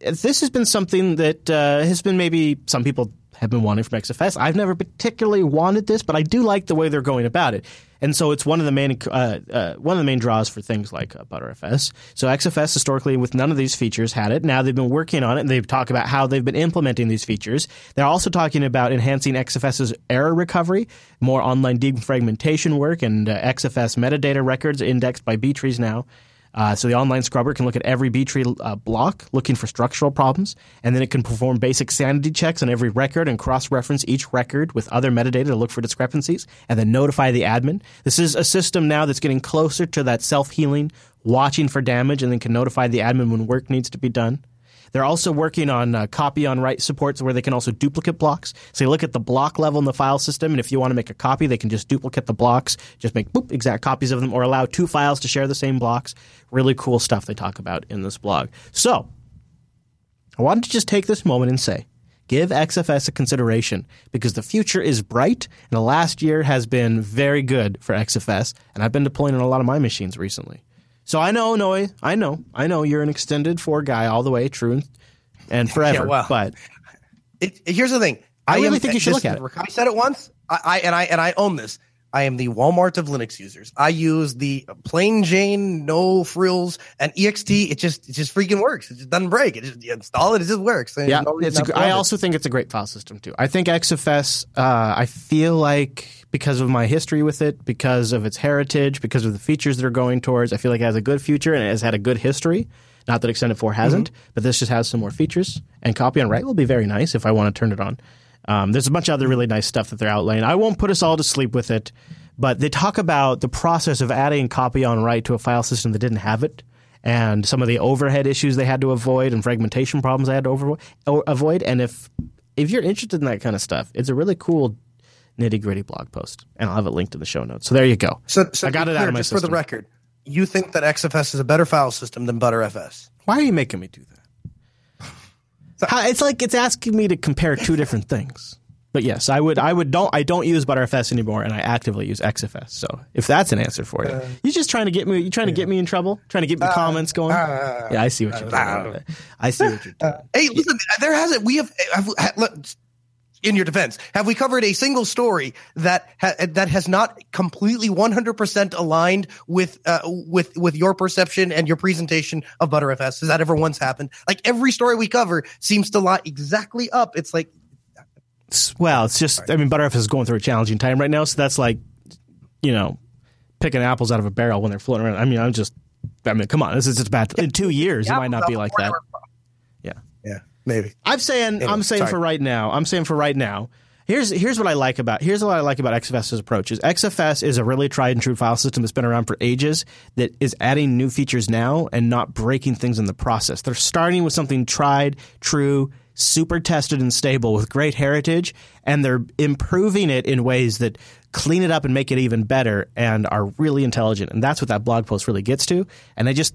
This has been something that uh, has been maybe some people have been wanting from XFS. I've never particularly wanted this, but I do like the way they're going about it. And so it's one of the main uh, uh, one of the main draws for things like uh, ButterFS. So XFS historically, with none of these features, had it. Now they've been working on it, and they've talked about how they've been implementing these features. They're also talking about enhancing XFS's error recovery, more online defragmentation work, and uh, XFS metadata records indexed by B trees now. Uh, so the online scrubber can look at every B-tree uh, block looking for structural problems, and then it can perform basic sanity checks on every record and cross-reference each record with other metadata to look for discrepancies, and then notify the admin. This is a system now that's getting closer to that self-healing, watching for damage, and then can notify the admin when work needs to be done. They're also working on uh, copy on write supports where they can also duplicate blocks. So you look at the block level in the file system, and if you want to make a copy, they can just duplicate the blocks, just make boop, exact copies of them, or allow two files to share the same blocks. Really cool stuff they talk about in this blog. So I wanted to just take this moment and say, give XFS a consideration because the future is bright and the last year has been very good for XFS, and I've been deploying on a lot of my machines recently. So I know, Noah, I know, I know you're an extended four guy all the way, true and forever. Yeah, well, but it, here's the thing. I, I really am, think you should look at it. I said it once. I, I and I and I own this. I am the Walmart of Linux users. I use the plain Jane, no frills, and ext. It just it just freaking works. It just doesn't break. It just you install it. It just works. yeah, no it's a, I also think it's a great file system too. I think XFS. Uh, I feel like because of my history with it, because of its heritage, because of the features that are going towards, I feel like it has a good future and it has had a good history. Not that Extended 4 hasn't, mm-hmm. but this just has some more features. And copy on write will be very nice if I want to turn it on. Um, there's a bunch of other really nice stuff that they're outlaying. I won't put us all to sleep with it, but they talk about the process of adding copy on write to a file system that didn't have it and some of the overhead issues they had to avoid and fragmentation problems they had to over, avoid. And if if you're interested in that kind of stuff, it's a really cool nitty gritty blog post, and I'll have it linked in the show notes. So there you go. So, so I got it out of my just system. for the record. You think that XFS is a better file system than ButterFS? Why are you making me do that? How, it's like it's asking me to compare two different things. But yes, I would. I would don't. I don't use ButterFS anymore, and I actively use XFS. So if that's an answer for you, uh, you just trying to get me. You trying to get me in trouble? Trying to get the uh, comments going? Uh, yeah, I see what you're doing. I see what you're doing. hey, listen, there hasn't. We have, have, have in your defense, have we covered a single story that ha- that has not completely 100% aligned with uh, with with your perception and your presentation of ButterFS? Has that ever once happened? Like every story we cover seems to line exactly up. It's like well, it's just I mean ButterFS is going through a challenging time right now, so that's like you know picking apples out of a barrel when they're floating around. I mean, I'm just I mean, come on, this is just bad. In two years, it might not be like that. Maybe. I'm saying anyway, I'm saying sorry. for right now. I'm saying for right now. Here's here's what I like about here's what I like about XFS's approach is XFS is a really tried and true file system that's been around for ages that is adding new features now and not breaking things in the process. They're starting with something tried, true, super tested and stable with great heritage, and they're improving it in ways that clean it up and make it even better and are really intelligent. And that's what that blog post really gets to. And I just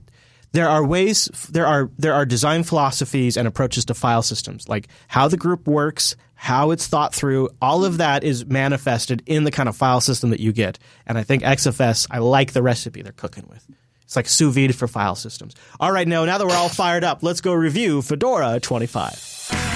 there are ways there are there are design philosophies and approaches to file systems like how the group works how it's thought through. All of that is manifested in the kind of file system that you get. And i think xfs i like the recipe they're cooking with. It's like sous vide for file systems. All right now now that we're all fired up let's go review fedora 25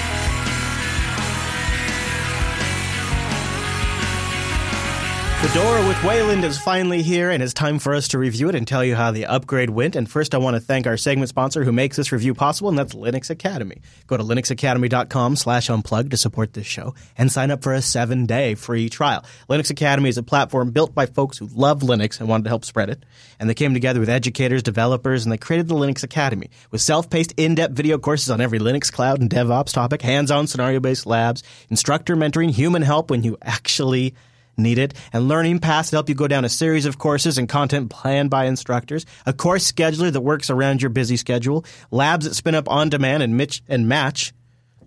Fedora with Wayland is finally here, and it's time for us to review it and tell you how the upgrade went. And first, I want to thank our segment sponsor who makes this review possible, and that's Linux Academy. Go to linuxacademy.com slash unplug to support this show and sign up for a seven-day free trial. Linux Academy is a platform built by folks who love Linux and wanted to help spread it. And they came together with educators, developers, and they created the Linux Academy with self-paced, in-depth video courses on every Linux cloud and DevOps topic, hands-on scenario-based labs, instructor mentoring, human help when you actually – need it, and learning paths that help you go down a series of courses and content planned by instructors, a course scheduler that works around your busy schedule, labs that spin up on demand and, mitch, and match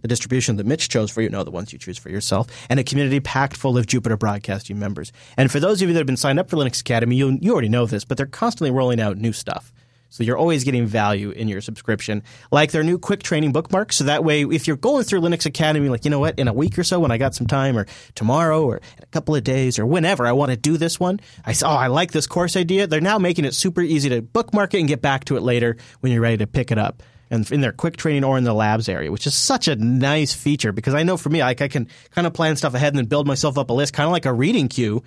the distribution that Mitch chose for you, no, the ones you choose for yourself, and a community packed full of Jupiter Broadcasting members. And for those of you that have been signed up for Linux Academy, you, you already know this, but they're constantly rolling out new stuff. So you're always getting value in your subscription, like their new quick training bookmarks. So that way, if you're going through Linux Academy, like, you know what, in a week or so when I got some time or tomorrow or in a couple of days or whenever I want to do this one, I say, oh, I like this course idea. They're now making it super easy to bookmark it and get back to it later when you're ready to pick it up and in their quick training or in the labs area, which is such a nice feature because I know for me, like I can kind of plan stuff ahead and then build myself up a list, kind of like a reading queue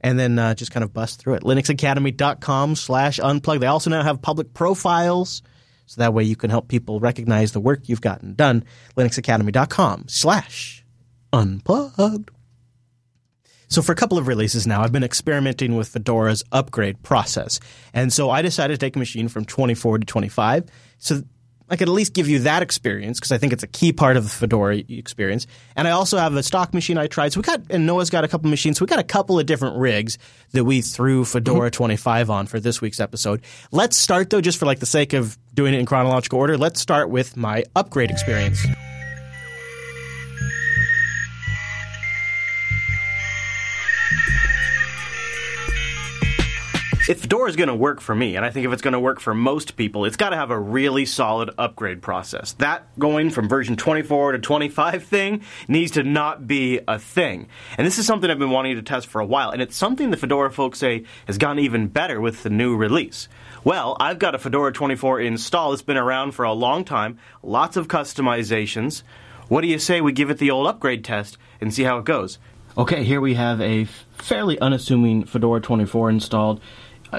and then uh, just kind of bust through it. linuxacademy.com slash unplug. They also now have public profiles, so that way you can help people recognize the work you've gotten done. linuxacademy.com slash unplugged. So for a couple of releases now, I've been experimenting with Fedora's upgrade process. And so I decided to take a machine from 24 to 25. So I could at least give you that experience because I think it's a key part of the Fedora experience. And I also have a stock machine I tried. So we got, and Noah's got a couple machines. So we got a couple of different rigs that we threw Fedora mm-hmm. 25 on for this week's episode. Let's start though, just for like the sake of doing it in chronological order. Let's start with my upgrade experience. If Fedora is going to work for me, and I think if it's going to work for most people, it's got to have a really solid upgrade process. That going from version 24 to 25 thing needs to not be a thing. And this is something I've been wanting to test for a while, and it's something the Fedora folks say has gotten even better with the new release. Well, I've got a Fedora 24 install. that's been around for a long time, lots of customizations. What do you say we give it the old upgrade test and see how it goes? Okay, here we have a fairly unassuming Fedora 24 installed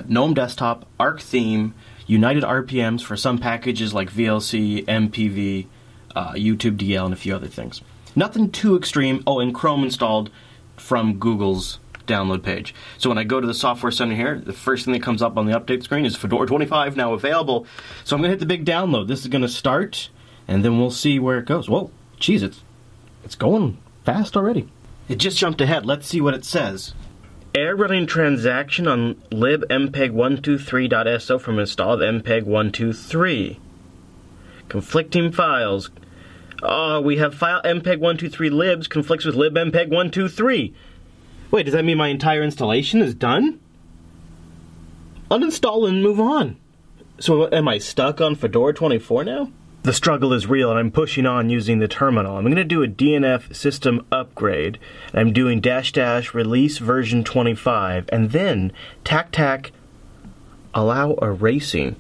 GNOME Desktop, Arc theme, United RPMs for some packages like VLC, MPV, uh, YouTube DL, and a few other things. Nothing too extreme. Oh, and Chrome installed from Google's download page. So when I go to the software center here, the first thing that comes up on the update screen is Fedora 25 now available. So I'm going to hit the big download. This is going to start, and then we'll see where it goes. Whoa, geez, it's it's going fast already. It just jumped ahead. Let's see what it says. Error running transaction on libmpeg123.so from install of mpeg123. Conflicting files. Oh, we have file mpeg123 libs conflicts with libmpeg123. Wait, does that mean my entire installation is done? Uninstall and move on. So am I stuck on Fedora 24 now? The struggle is real, and I'm pushing on using the terminal. I'm going to do a DNF system upgrade. I'm doing dash dash release version 25, and then tac tac allow erasing.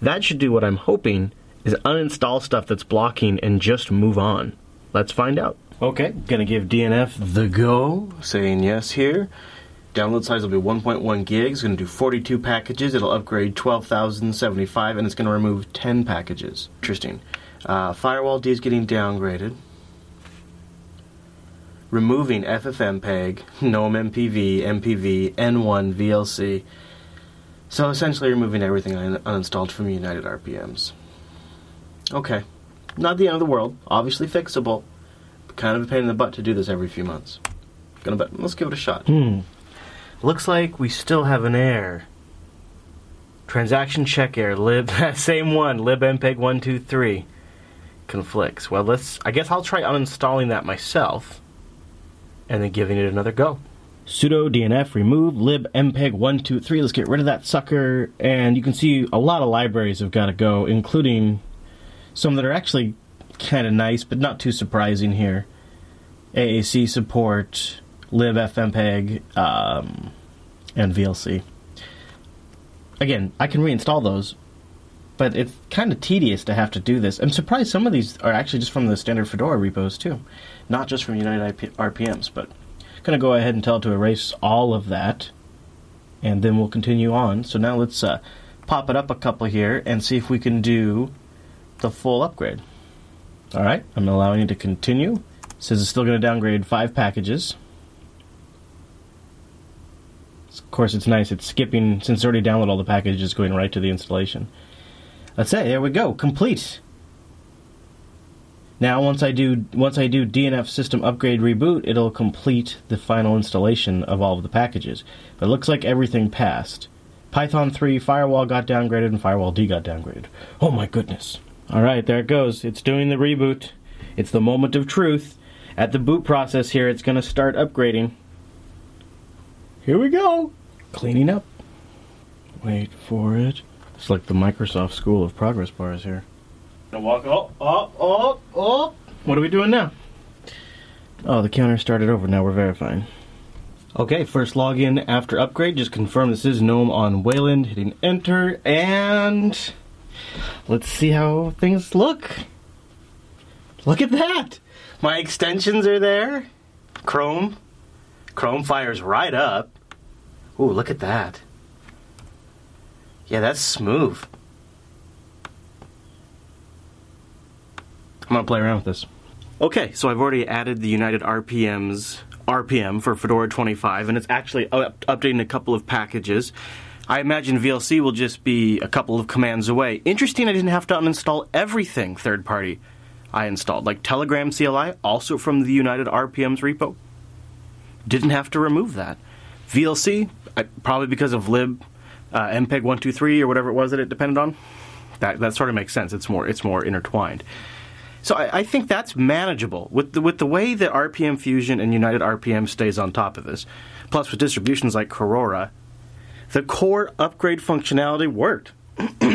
That should do what I'm hoping is uninstall stuff that's blocking and just move on. Let's find out. Okay, gonna give DNF the go, saying yes here. Download size will be 1.1 gigs. Going to do 42 packages. It'll upgrade 12,075, and it's going to remove 10 packages. Interesting. Uh, firewall D is getting downgraded. Removing FFmpeg, GNOME MPV, MPV, N1, VLC. So essentially removing everything un- uninstalled from United RPMs. Okay. Not the end of the world. Obviously fixable. But kind of a pain in the butt to do this every few months. Gonna bet. Let's give it a shot. Hmm. Looks like we still have an error. Transaction check error, lib same one, libmpeg123 conflicts. Well, let's I guess I'll try uninstalling that myself and then giving it another go. sudo dnf remove libmpeg123. Let's get rid of that sucker and you can see a lot of libraries have got to go including some that are actually kind of nice but not too surprising here. AAC support, libfmpeg, um, and VLC. Again, I can reinstall those, but it's kind of tedious to have to do this. I'm surprised some of these are actually just from the standard Fedora repos too, not just from United IP- RPMs. But I'm gonna go ahead and tell it to erase all of that, and then we'll continue on. So now let's uh, pop it up a couple here and see if we can do the full upgrade. All right, I'm allowing it to continue. It says it's still going to downgrade five packages. Of course, it's nice. It's skipping since it's already downloaded all the packages, going right to the installation. Let's say there we go, complete. Now, once I do once I do DNF system upgrade reboot, it'll complete the final installation of all of the packages. But it looks like everything passed. Python 3 firewall got downgraded and firewall D got downgraded. Oh my goodness. All right, there it goes. It's doing the reboot. It's the moment of truth. At the boot process here, it's going to start upgrading. Here we go. Cleaning up. Wait for it. It's like the Microsoft School of Progress bars here. Gonna walk up, up, up, up. What are we doing now? Oh, the counter started over. Now we're verifying. Okay, first login after upgrade. Just confirm this is GNOME on Wayland. Hitting enter, and let's see how things look. Look at that! My extensions are there. Chrome. Chrome fires right up. Ooh, look at that. Yeah, that's smooth. I'm gonna play around with this. Okay, so I've already added the United RPM's RPM for Fedora 25, and it's actually up- updating a couple of packages. I imagine VLC will just be a couple of commands away. Interesting, I didn't have to uninstall everything third party I installed, like Telegram CLI, also from the United RPM's repo. Didn't have to remove that. VLC, I, probably because of lib uh, mpeg 123 or whatever it was that it depended on. That that sort of makes sense. It's more it's more intertwined. So I, I, think that's manageable with the, with the way that RPM Fusion and United RPM stays on top of this. Plus, with distributions like Korora, the core upgrade functionality worked.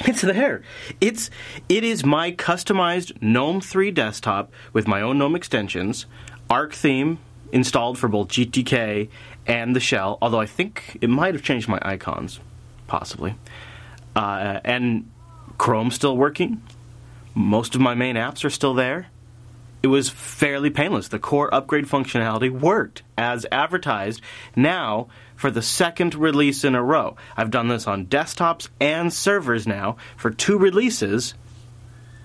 it's there. It's it is my customized GNOME 3 desktop with my own GNOME extensions, Arc theme installed for both GTK and the shell. Although I think it might have changed my icons, possibly. Uh, and Chrome still working. Most of my main apps are still there. It was fairly painless. The core upgrade functionality worked as advertised. Now, for the second release in a row, I've done this on desktops and servers now for two releases.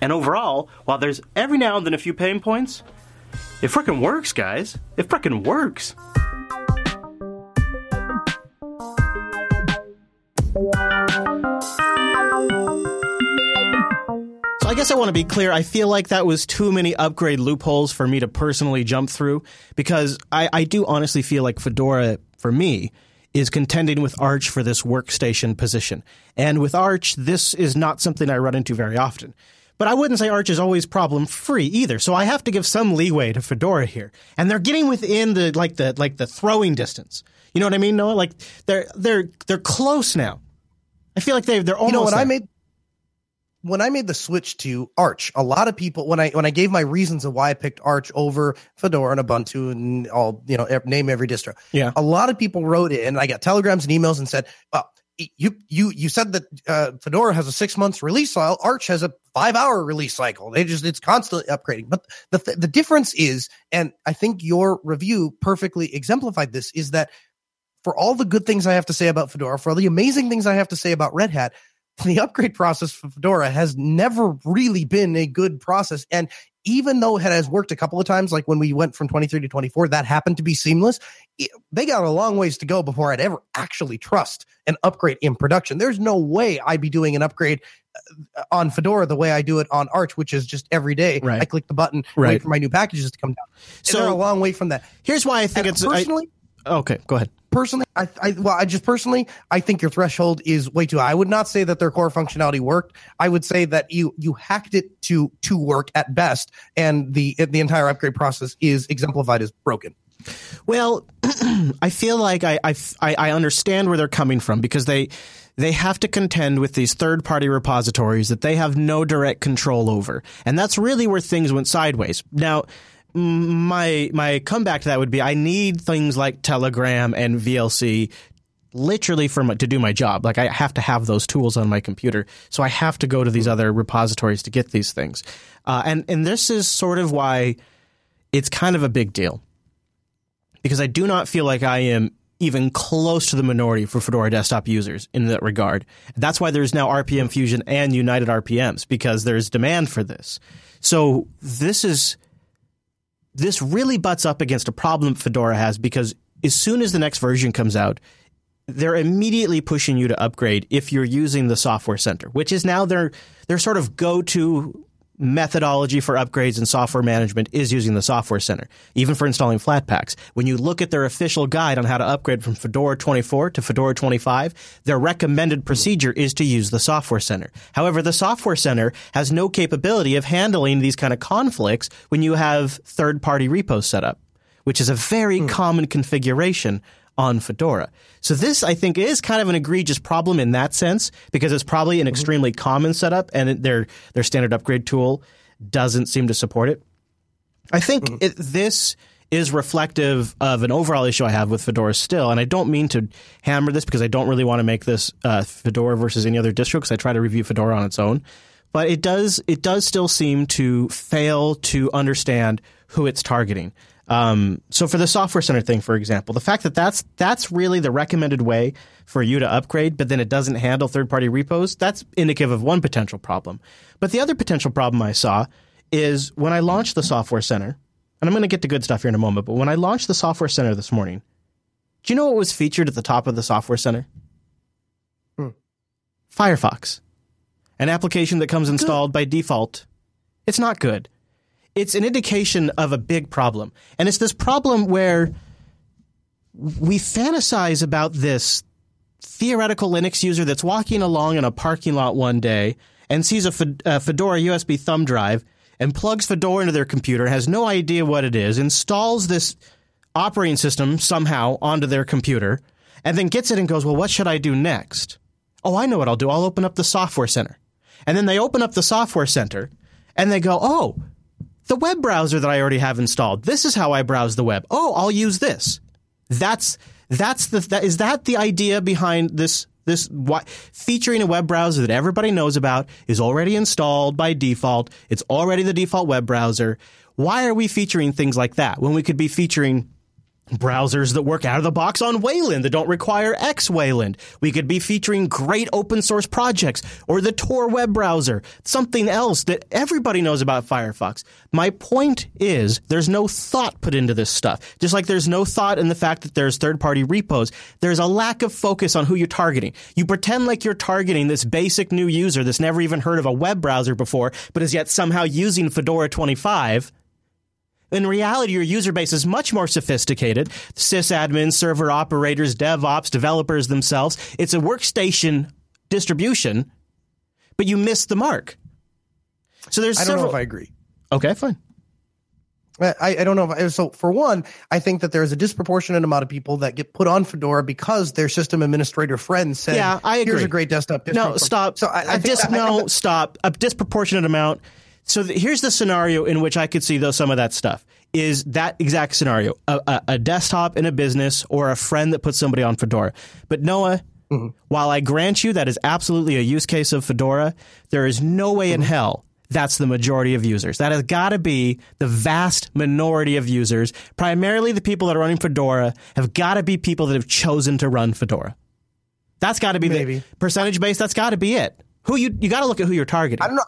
And overall, while there's every now and then a few pain points, it frickin' works, guys. It frickin' works. So I guess I want to be clear. I feel like that was too many upgrade loopholes for me to personally jump through because I, I do honestly feel like Fedora, for me, is contending with Arch for this workstation position. And with Arch, this is not something I run into very often. But I wouldn't say Arch is always problem free either. So I have to give some leeway to Fedora here. And they're getting within the like the like the throwing distance. You know what I mean, Noah? Like they're they're they're close now. I feel like they they're almost. You know when there. I made when I made the switch to Arch, a lot of people when I when I gave my reasons of why I picked Arch over Fedora and Ubuntu and all you know name every distro. Yeah, a lot of people wrote it, and I got telegrams and emails and said, "Well, you you you said that uh, Fedora has a six months release cycle. Arch has a five hour release cycle. They just it's constantly upgrading. But the th- the difference is, and I think your review perfectly exemplified this, is that for all the good things I have to say about Fedora, for all the amazing things I have to say about Red Hat, the upgrade process for Fedora has never really been a good process. And even though it has worked a couple of times, like when we went from 23 to 24, that happened to be seamless. It, they got a long ways to go before I'd ever actually trust an upgrade in production. There's no way I'd be doing an upgrade uh, on Fedora the way I do it on Arch, which is just every day. Right. I click the button, right. wait for my new packages to come down. So they're a long way from that. Here's why I think and it's personally. I, Okay, go ahead. Personally, I, I well, I just personally, I think your threshold is way too high. I would not say that their core functionality worked. I would say that you you hacked it to to work at best, and the the entire upgrade process is exemplified as broken. Well, I feel like I, I I understand where they're coming from because they they have to contend with these third party repositories that they have no direct control over, and that's really where things went sideways. Now my my comeback to that would be I need things like Telegram and VLC literally for my, to do my job. Like I have to have those tools on my computer, so I have to go to these other repositories to get these things. Uh, and and this is sort of why it's kind of a big deal because I do not feel like I am even close to the minority for Fedora desktop users in that regard. That's why there's now RPM Fusion and United RPMs because there's demand for this. So this is this really butts up against a problem Fedora has because as soon as the next version comes out, they're immediately pushing you to upgrade if you're using the software center, which is now their their sort of go-to methodology for upgrades and software management is using the software center, even for installing Flatpaks. When you look at their official guide on how to upgrade from Fedora 24 to Fedora 25, their recommended procedure is to use the software center. However, the software center has no capability of handling these kind of conflicts when you have third party repos set up, which is a very hmm. common configuration on Fedora. So this, I think, is kind of an egregious problem in that sense because it's probably an mm-hmm. extremely common setup, and their their standard upgrade tool doesn't seem to support it. I think mm-hmm. it, this is reflective of an overall issue I have with Fedora still, and I don't mean to hammer this because I don't really want to make this uh, Fedora versus any other distro because I try to review Fedora on its own. But it does it does still seem to fail to understand who it's targeting. Um, so for the software center thing, for example, the fact that that's that's really the recommended way for you to upgrade, but then it doesn't handle third party repos, that's indicative of one potential problem. But the other potential problem I saw is when I launched the software center, and I'm going to get to good stuff here in a moment, but when I launched the software center this morning, do you know what was featured at the top of the software center? Hmm. Firefox, an application that comes installed good. by default. It's not good it's an indication of a big problem. And it's this problem where we fantasize about this theoretical Linux user that's walking along in a parking lot one day and sees a Fedora USB thumb drive and plugs Fedora into their computer, has no idea what it is, installs this operating system somehow onto their computer, and then gets it and goes, Well, what should I do next? Oh, I know what I'll do. I'll open up the software center. And then they open up the software center and they go, Oh, the web browser that I already have installed. This is how I browse the web. Oh, I'll use this. That's that's the that is that the idea behind this this featuring a web browser that everybody knows about is already installed by default. It's already the default web browser. Why are we featuring things like that when we could be featuring browsers that work out of the box on Wayland that don't require X Wayland. We could be featuring great open source projects or the Tor web browser, something else that everybody knows about Firefox. My point is there's no thought put into this stuff. Just like there's no thought in the fact that there's third party repos. There's a lack of focus on who you're targeting. You pretend like you're targeting this basic new user that's never even heard of a web browser before, but is yet somehow using Fedora 25 in reality, your user base is much more sophisticated. Sysadmins, server operators, DevOps, developers themselves. It's a workstation distribution, but you miss the mark. So there's I don't several- know if I agree. Okay, fine. I, I don't know. If I, so for one, I think that there is a disproportionate amount of people that get put on Fedora because their system administrator friend said, Yeah, I agree. Here's a great desktop. No, stop. So I, I a think dis- that- no, stop. A disproportionate amount. So th- here's the scenario in which I could see though some of that stuff is that exact scenario: a, a, a desktop in a business or a friend that puts somebody on Fedora. But Noah, Mm-hmm. while I grant you that is absolutely a use case of Fedora, there is no way in Mm-hmm. hell. That's the majority of users. That has got to be the vast minority of users. Primarily the people that are running Fedora have got to be people that have chosen to run Fedora. That's got to be Maybe. the percentage base. That's got to be it. Who you you got to look at who you're targeting. I don't know.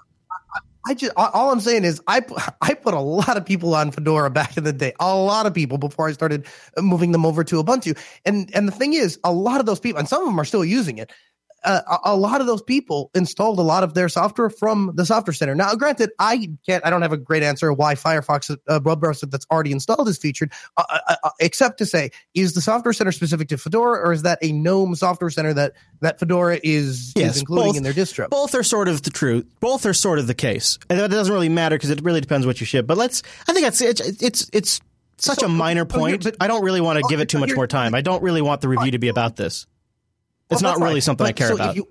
I- just all I'm saying is I I put a lot of people on Fedora back in the day, a lot of people before I started moving them over to Ubuntu. And and the thing is, a lot of those people, and some of them are still using it. Uh, a, a lot of those people installed a lot of their software from the Software Center. Now, granted, I can't, I don't have a great answer why Firefox uh, web browser that's already installed is featured, uh, uh, uh, except to say, is the Software Center specific to Fedora, or is that a GNOME Software Center that that Fedora is, is including both- in their distro? Both are sort of the truth. Both are sort of the case, and that doesn't really matter because it really depends what you ship. But let's. I think that's it's it's it's such So- a minor here- point. but- I don't really want to give it too much more time. I don't really want the review to be about this. It's Well, not really fine. something I care so about. you-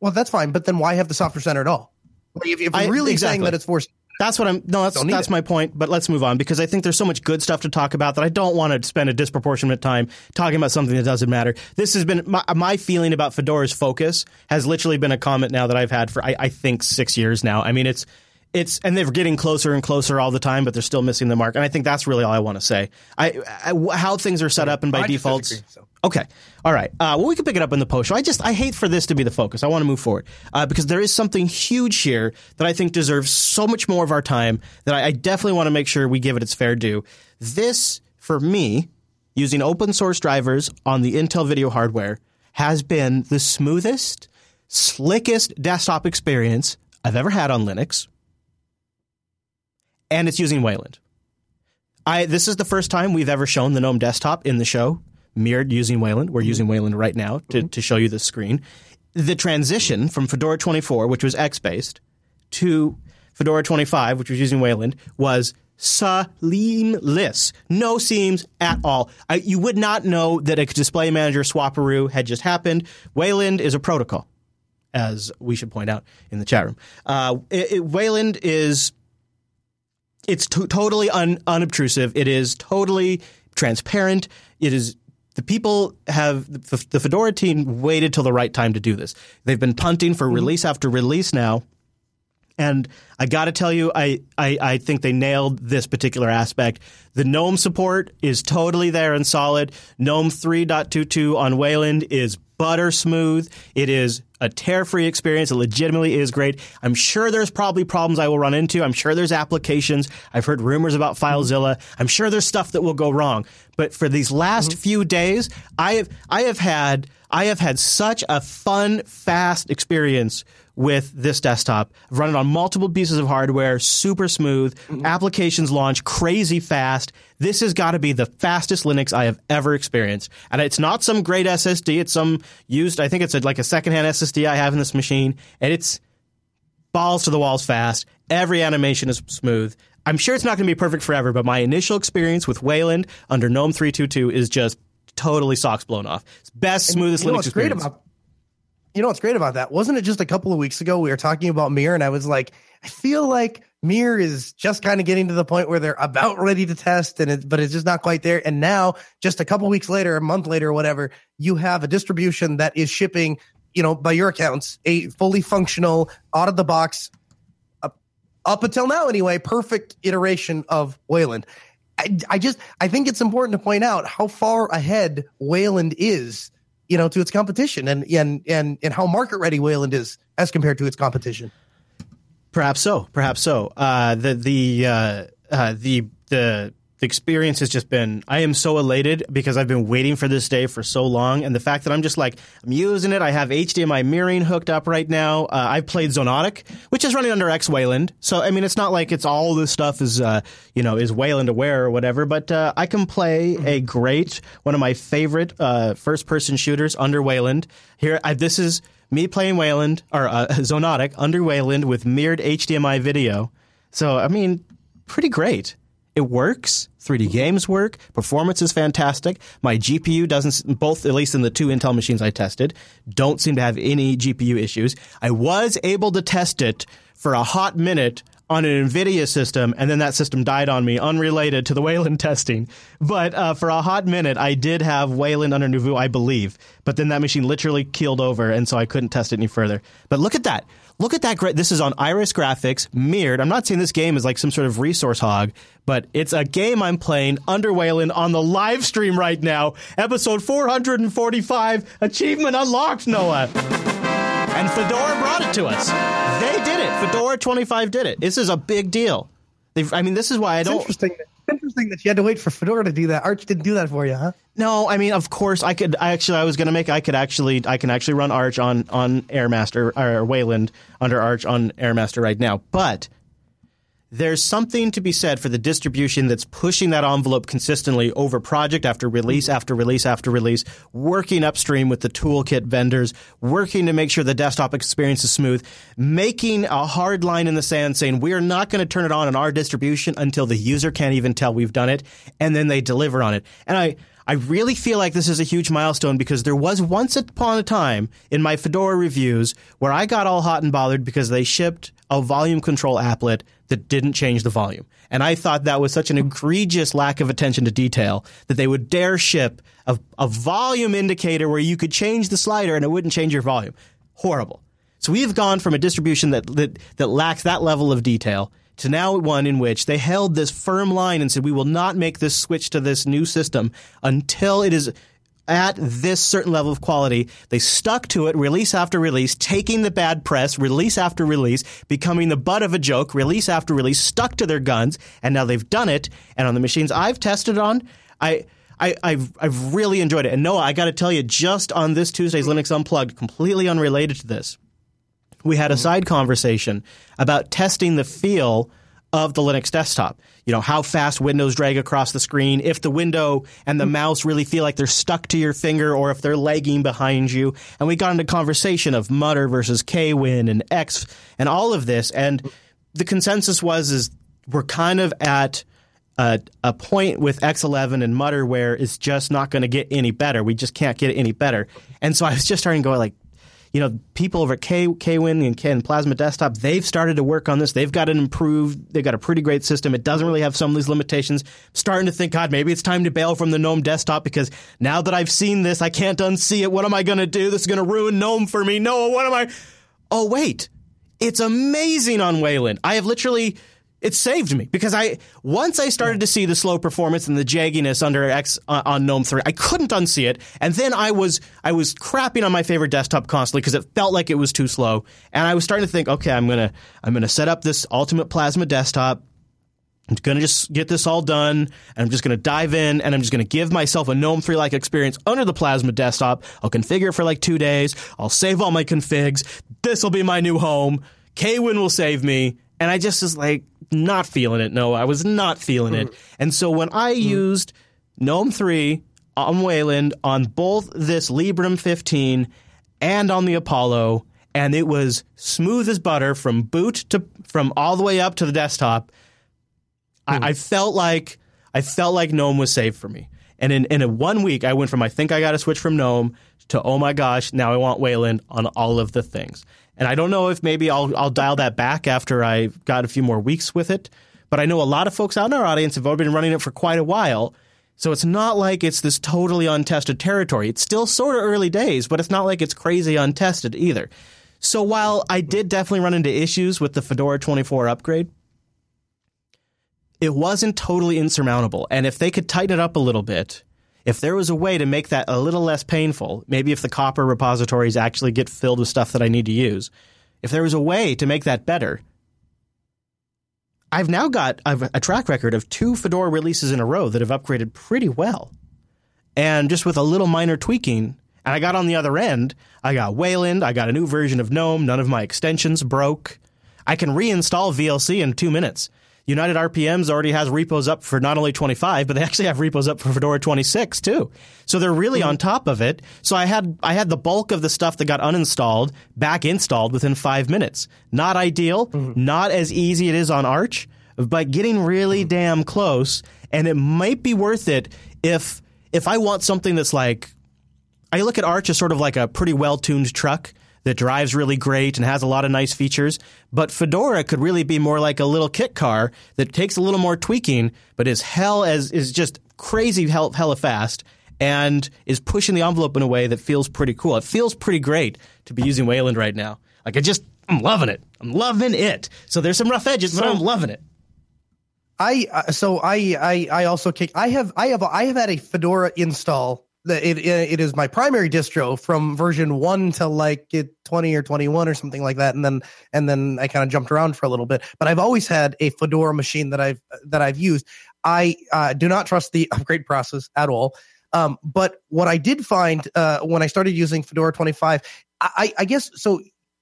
well, that's fine, but then why have the software center at all? Like, if, if you're I- really exactly. saying that it's for That's what I'm. No, that's that's it. my point. But let's move on because I think there's so much good stuff to talk about that I don't want to spend a disproportionate time talking about something that doesn't matter. This has been my, my feeling about Fedora's focus has literally been a comment now that I've had for I, I think six years now. I mean, it's it's and they're getting closer and closer all the time, but they're still missing the mark. And I think that's really all I want to say. I, I how things are set up and by oh, I just defaults. disagree, so. Okay. All right. Uh, well, we can pick it up in the post show. I just I hate for this to be the focus. I want to move forward uh, because there is something huge here that I think deserves so much more of our time that I, I definitely want to make sure we give it its fair due. This, for me, using open source drivers on the Intel video hardware has been the smoothest, slickest desktop experience I've ever had on Linux, and it's using Wayland. I this is the first time we've ever shown the GNOME desktop in the show mirrored using Wayland. We're using Wayland right now to, to show you the screen. The transition from Fedora 24, which was X based, to Fedora 25, which was using Wayland, was seamless. No seams at all. I, you would not know that a display manager swaparoo had just happened. Wayland is a protocol, as we should point out in the chat room. Uh, it, it, Wayland is it's to- totally un- unobtrusive. It is totally transparent. It is the people have the, the Fedora team waited till the right time to do this. They've been punting for mm-hmm. release after release now. And I got to tell you, I, I, I think they nailed this particular aspect. The GNOME support is totally there and solid. GNOME 3.22 on Wayland is butter smooth. It is a tear free experience. It legitimately is great. I'm sure there's probably problems I will run into. I'm sure there's applications. I've heard rumors about FileZilla. I'm sure there's stuff that will go wrong. But for these last mm-hmm. few days, I have I have had I have had such a fun, fast experience with this desktop. I've run it on multiple pieces of hardware, super smooth. Mm-hmm. Applications launch crazy fast. This has got to be the fastest Linux I have ever experienced. And it's not some great SSD. It's some used, I think it's a, like a secondhand SSD I have in this machine. And it's balls to the walls fast. Every animation is smooth. I'm sure it's not going to be perfect forever, but my initial experience with Wayland under GNOME 322 is just totally socks blown off. It's best, smoothest you know Linux what's great experience. about you know what's great about that wasn't it just a couple of weeks ago we were talking about Mir and I was like I feel like Mir is just kind of getting to the point where they're about ready to test and it, but it's just not quite there and now just a couple weeks later a month later or whatever you have a distribution that is shipping you know by your accounts a fully functional out of the box up, up until now anyway perfect iteration of Wayland I, I just I think it's important to point out how far ahead Wayland is, you know, to its competition, and and and and how market ready Wayland is as compared to its competition. Perhaps so. Perhaps so. Uh, the the uh, uh, the the the experience has just been I am so elated because I've been waiting for this day for so long. And the fact that I'm just like I'm using it I have HDMI mirroring hooked up right now. Uh, I've played Xonotic which is running under X Wayland so I mean it's not like it's all this stuff is uh, you know is Wayland aware or whatever but uh, I can play a great one of my favorite uh, first person shooters under Wayland. Here I, this is me playing Wayland or uh, Xonotic under Wayland with mirrored HDMI video. So I mean pretty great it works. 3D games work. Performance is fantastic. My GPU doesn't, both, at least in the two Intel machines I tested, don't seem to have any GPU issues. I was able to test it for a hot minute on an NVIDIA system, and then that system died on me, unrelated to the Wayland testing. But uh, for a hot minute, I did have Wayland under Nouveau, I believe. But then that machine literally keeled over, and so I couldn't test it any further. But look at that. Look at that. This is on Iris Graphics, mirrored. I'm not saying this game is like some sort of resource hog, but it's a game I'm playing under Wayland on the live stream right now. Episode 445, achievement unlocked, Noah. And Fedora brought it to us. They did it. Fedora 25 did it. This is a big deal. They've, I mean, this is why I don't. It's interesting. Interesting that you had to wait for Fedora to do that. Arch didn't do that for you, huh? No, I mean, of course, I could. I actually, I was going to make. I could actually, I can actually run Arch on on AirMaster or Wayland under Arch on AirMaster right now. But there's something to be said for the distribution that's pushing that envelope consistently over project after release after release after release, working upstream with the toolkit vendors, working to make sure the desktop experience is smooth, making a hard line in the sand saying we are not going to turn it on in our distribution until the user can't even tell we've done it, and then they deliver on it. And I I really feel like this is a huge milestone because there was once upon a time in my Fedora reviews where I got all hot and bothered because they shipped a volume control applet that didn't change the volume. And I thought that was such an egregious lack of attention to detail that they would dare ship a, a volume indicator where you could change the slider and it wouldn't change your volume. Horrible. So we've gone from a distribution that, that, that lacks that level of detail to now one in which they held this firm line and said, we will not make this switch to this new system until it is at this certain level of quality. They stuck to it release after release, taking the bad press, release after release, becoming the butt of a joke, release after release, stuck to their guns, and now they've done it. And on the machines I've tested on, I. I, have I've really enjoyed it. And Noah, I got to tell you, just on this Tuesday's Linux Unplugged, completely unrelated to this, we had a side conversation about testing the feel of the Linux desktop. You know, how fast windows drag across the screen, if the window and the hmm. mouse really feel like they're stuck to your finger or if they're lagging behind you. And we got into conversation of Mutter versus Kwin and X and all of this. And the consensus was is we're kind of at a, a point with X11 and Mutter where it's just not going to get any better. We just can't get any better. And so I was just starting to go like, you know, people over at K, Kwin and, Plasma Desktop, they've started to work on this. They've got it improved. They've got a pretty great system. It doesn't really have some of these limitations. I'm starting to think, God, maybe it's time to bail from the GNOME desktop because now that I've seen this, I can't unsee it. What am I going to do? This is going to ruin GNOME for me. No, what am I? Oh, wait. It's amazing on Wayland. I have literally it saved me because I once I started to see the slow performance and the jagginess under X uh, on GNOME 3, I couldn't unsee it, and then I was I was crapping on my favorite desktop constantly because it felt like it was too slow, and I was starting to think, okay, I'm gonna I'm gonna set up this Ultimate Plasma desktop. I'm to just get this all done, and I'm just to dive in, and I'm just to give myself a GNOME 3 like experience under the Plasma desktop. I'll configure it for like two days. I'll save all my configs. This will be my new home. Kwin will save me. And I just was like, not feeling it. No, I was not feeling mm. it. And so when I mm. used GNOME 3 on Wayland on both this Librem 15 and on the Apollo, and it was smooth as butter from boot to from all the way up to the desktop. Mm. I, I, felt like I felt like GNOME was saved for me. And in, in a one week, I went from I think I got to switch from GNOME to oh my gosh, now I want Wayland on all of the things. And I don't know if maybe I'll I'll dial that back after I got a few more weeks with it. But I know a lot of folks out in our audience have already been running it for quite a while. So it's not like it's this totally untested territory. It's still sort of early days, but it's not like it's crazy untested either. So while I did definitely run into issues with the Fedora 24 upgrade, it wasn't totally insurmountable. And if they could tighten it up a little bit, if there was a way to make that a little less painful, maybe if the Copr repositories actually get filled with stuff that I need to use, if there was a way to make that better, I've now got a track record of two Fedora releases in a row that have upgraded pretty well. And just with a little minor tweaking, and I got on the other end, I got Wayland, I got a new version of GNOME, none of my extensions broke. I can reinstall VLC in two minutes. United RPMs already has repos up for not only 25, but they actually have repos up for Fedora 26 too. So they're really mm-hmm. on top of it. So I had I had the bulk of the stuff that got uninstalled back installed within five minutes. Not ideal, mm-hmm. not as easy it is on Arch, but getting really mm-hmm. damn close. And it might be worth it if if I want something that's like I look at Arch as sort of like a pretty well tuned truck that drives really great and has a lot of nice features. But Fedora could really be more like a little kit car that takes a little more tweaking, but is hell as is just crazy hell, hella fast and is pushing the envelope in a way that feels pretty cool. It feels pretty great to be using Wayland right now. Like I just I'm loving it. I'm loving it. So there's some rough edges, so, but I'm loving it. I uh, so I I I also kick. I have I have I have had a Fedora install it, it is my primary distro from version one to like 20 or 21 or something like that and then and then i kind of jumped around for a little bit. But i've always had a fedora machine that i've that i've used. I uh, do not trust the upgrade process at all. Um, but what i did find uh, when i started using fedora 25 i, I guess so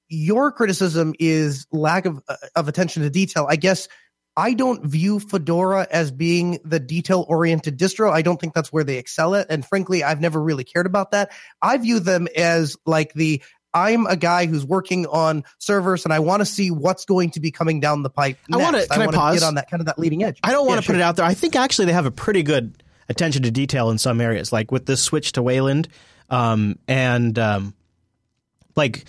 your criticism is lack of uh, of attention to detail. I guess I don't view Fedora as being the detail oriented distro. I don't think that's where they excel at. And frankly, I've never really cared about that. I view them as like the I'm a guy who's working on servers and I want to see what's going to be coming down the pipe. Next. I want to, can I, I pause? Get on that kind of that leading edge. I don't want to yeah, put it out there. I think actually they have a pretty good attention to detail in some areas, like with this switch to Wayland, um, and um, like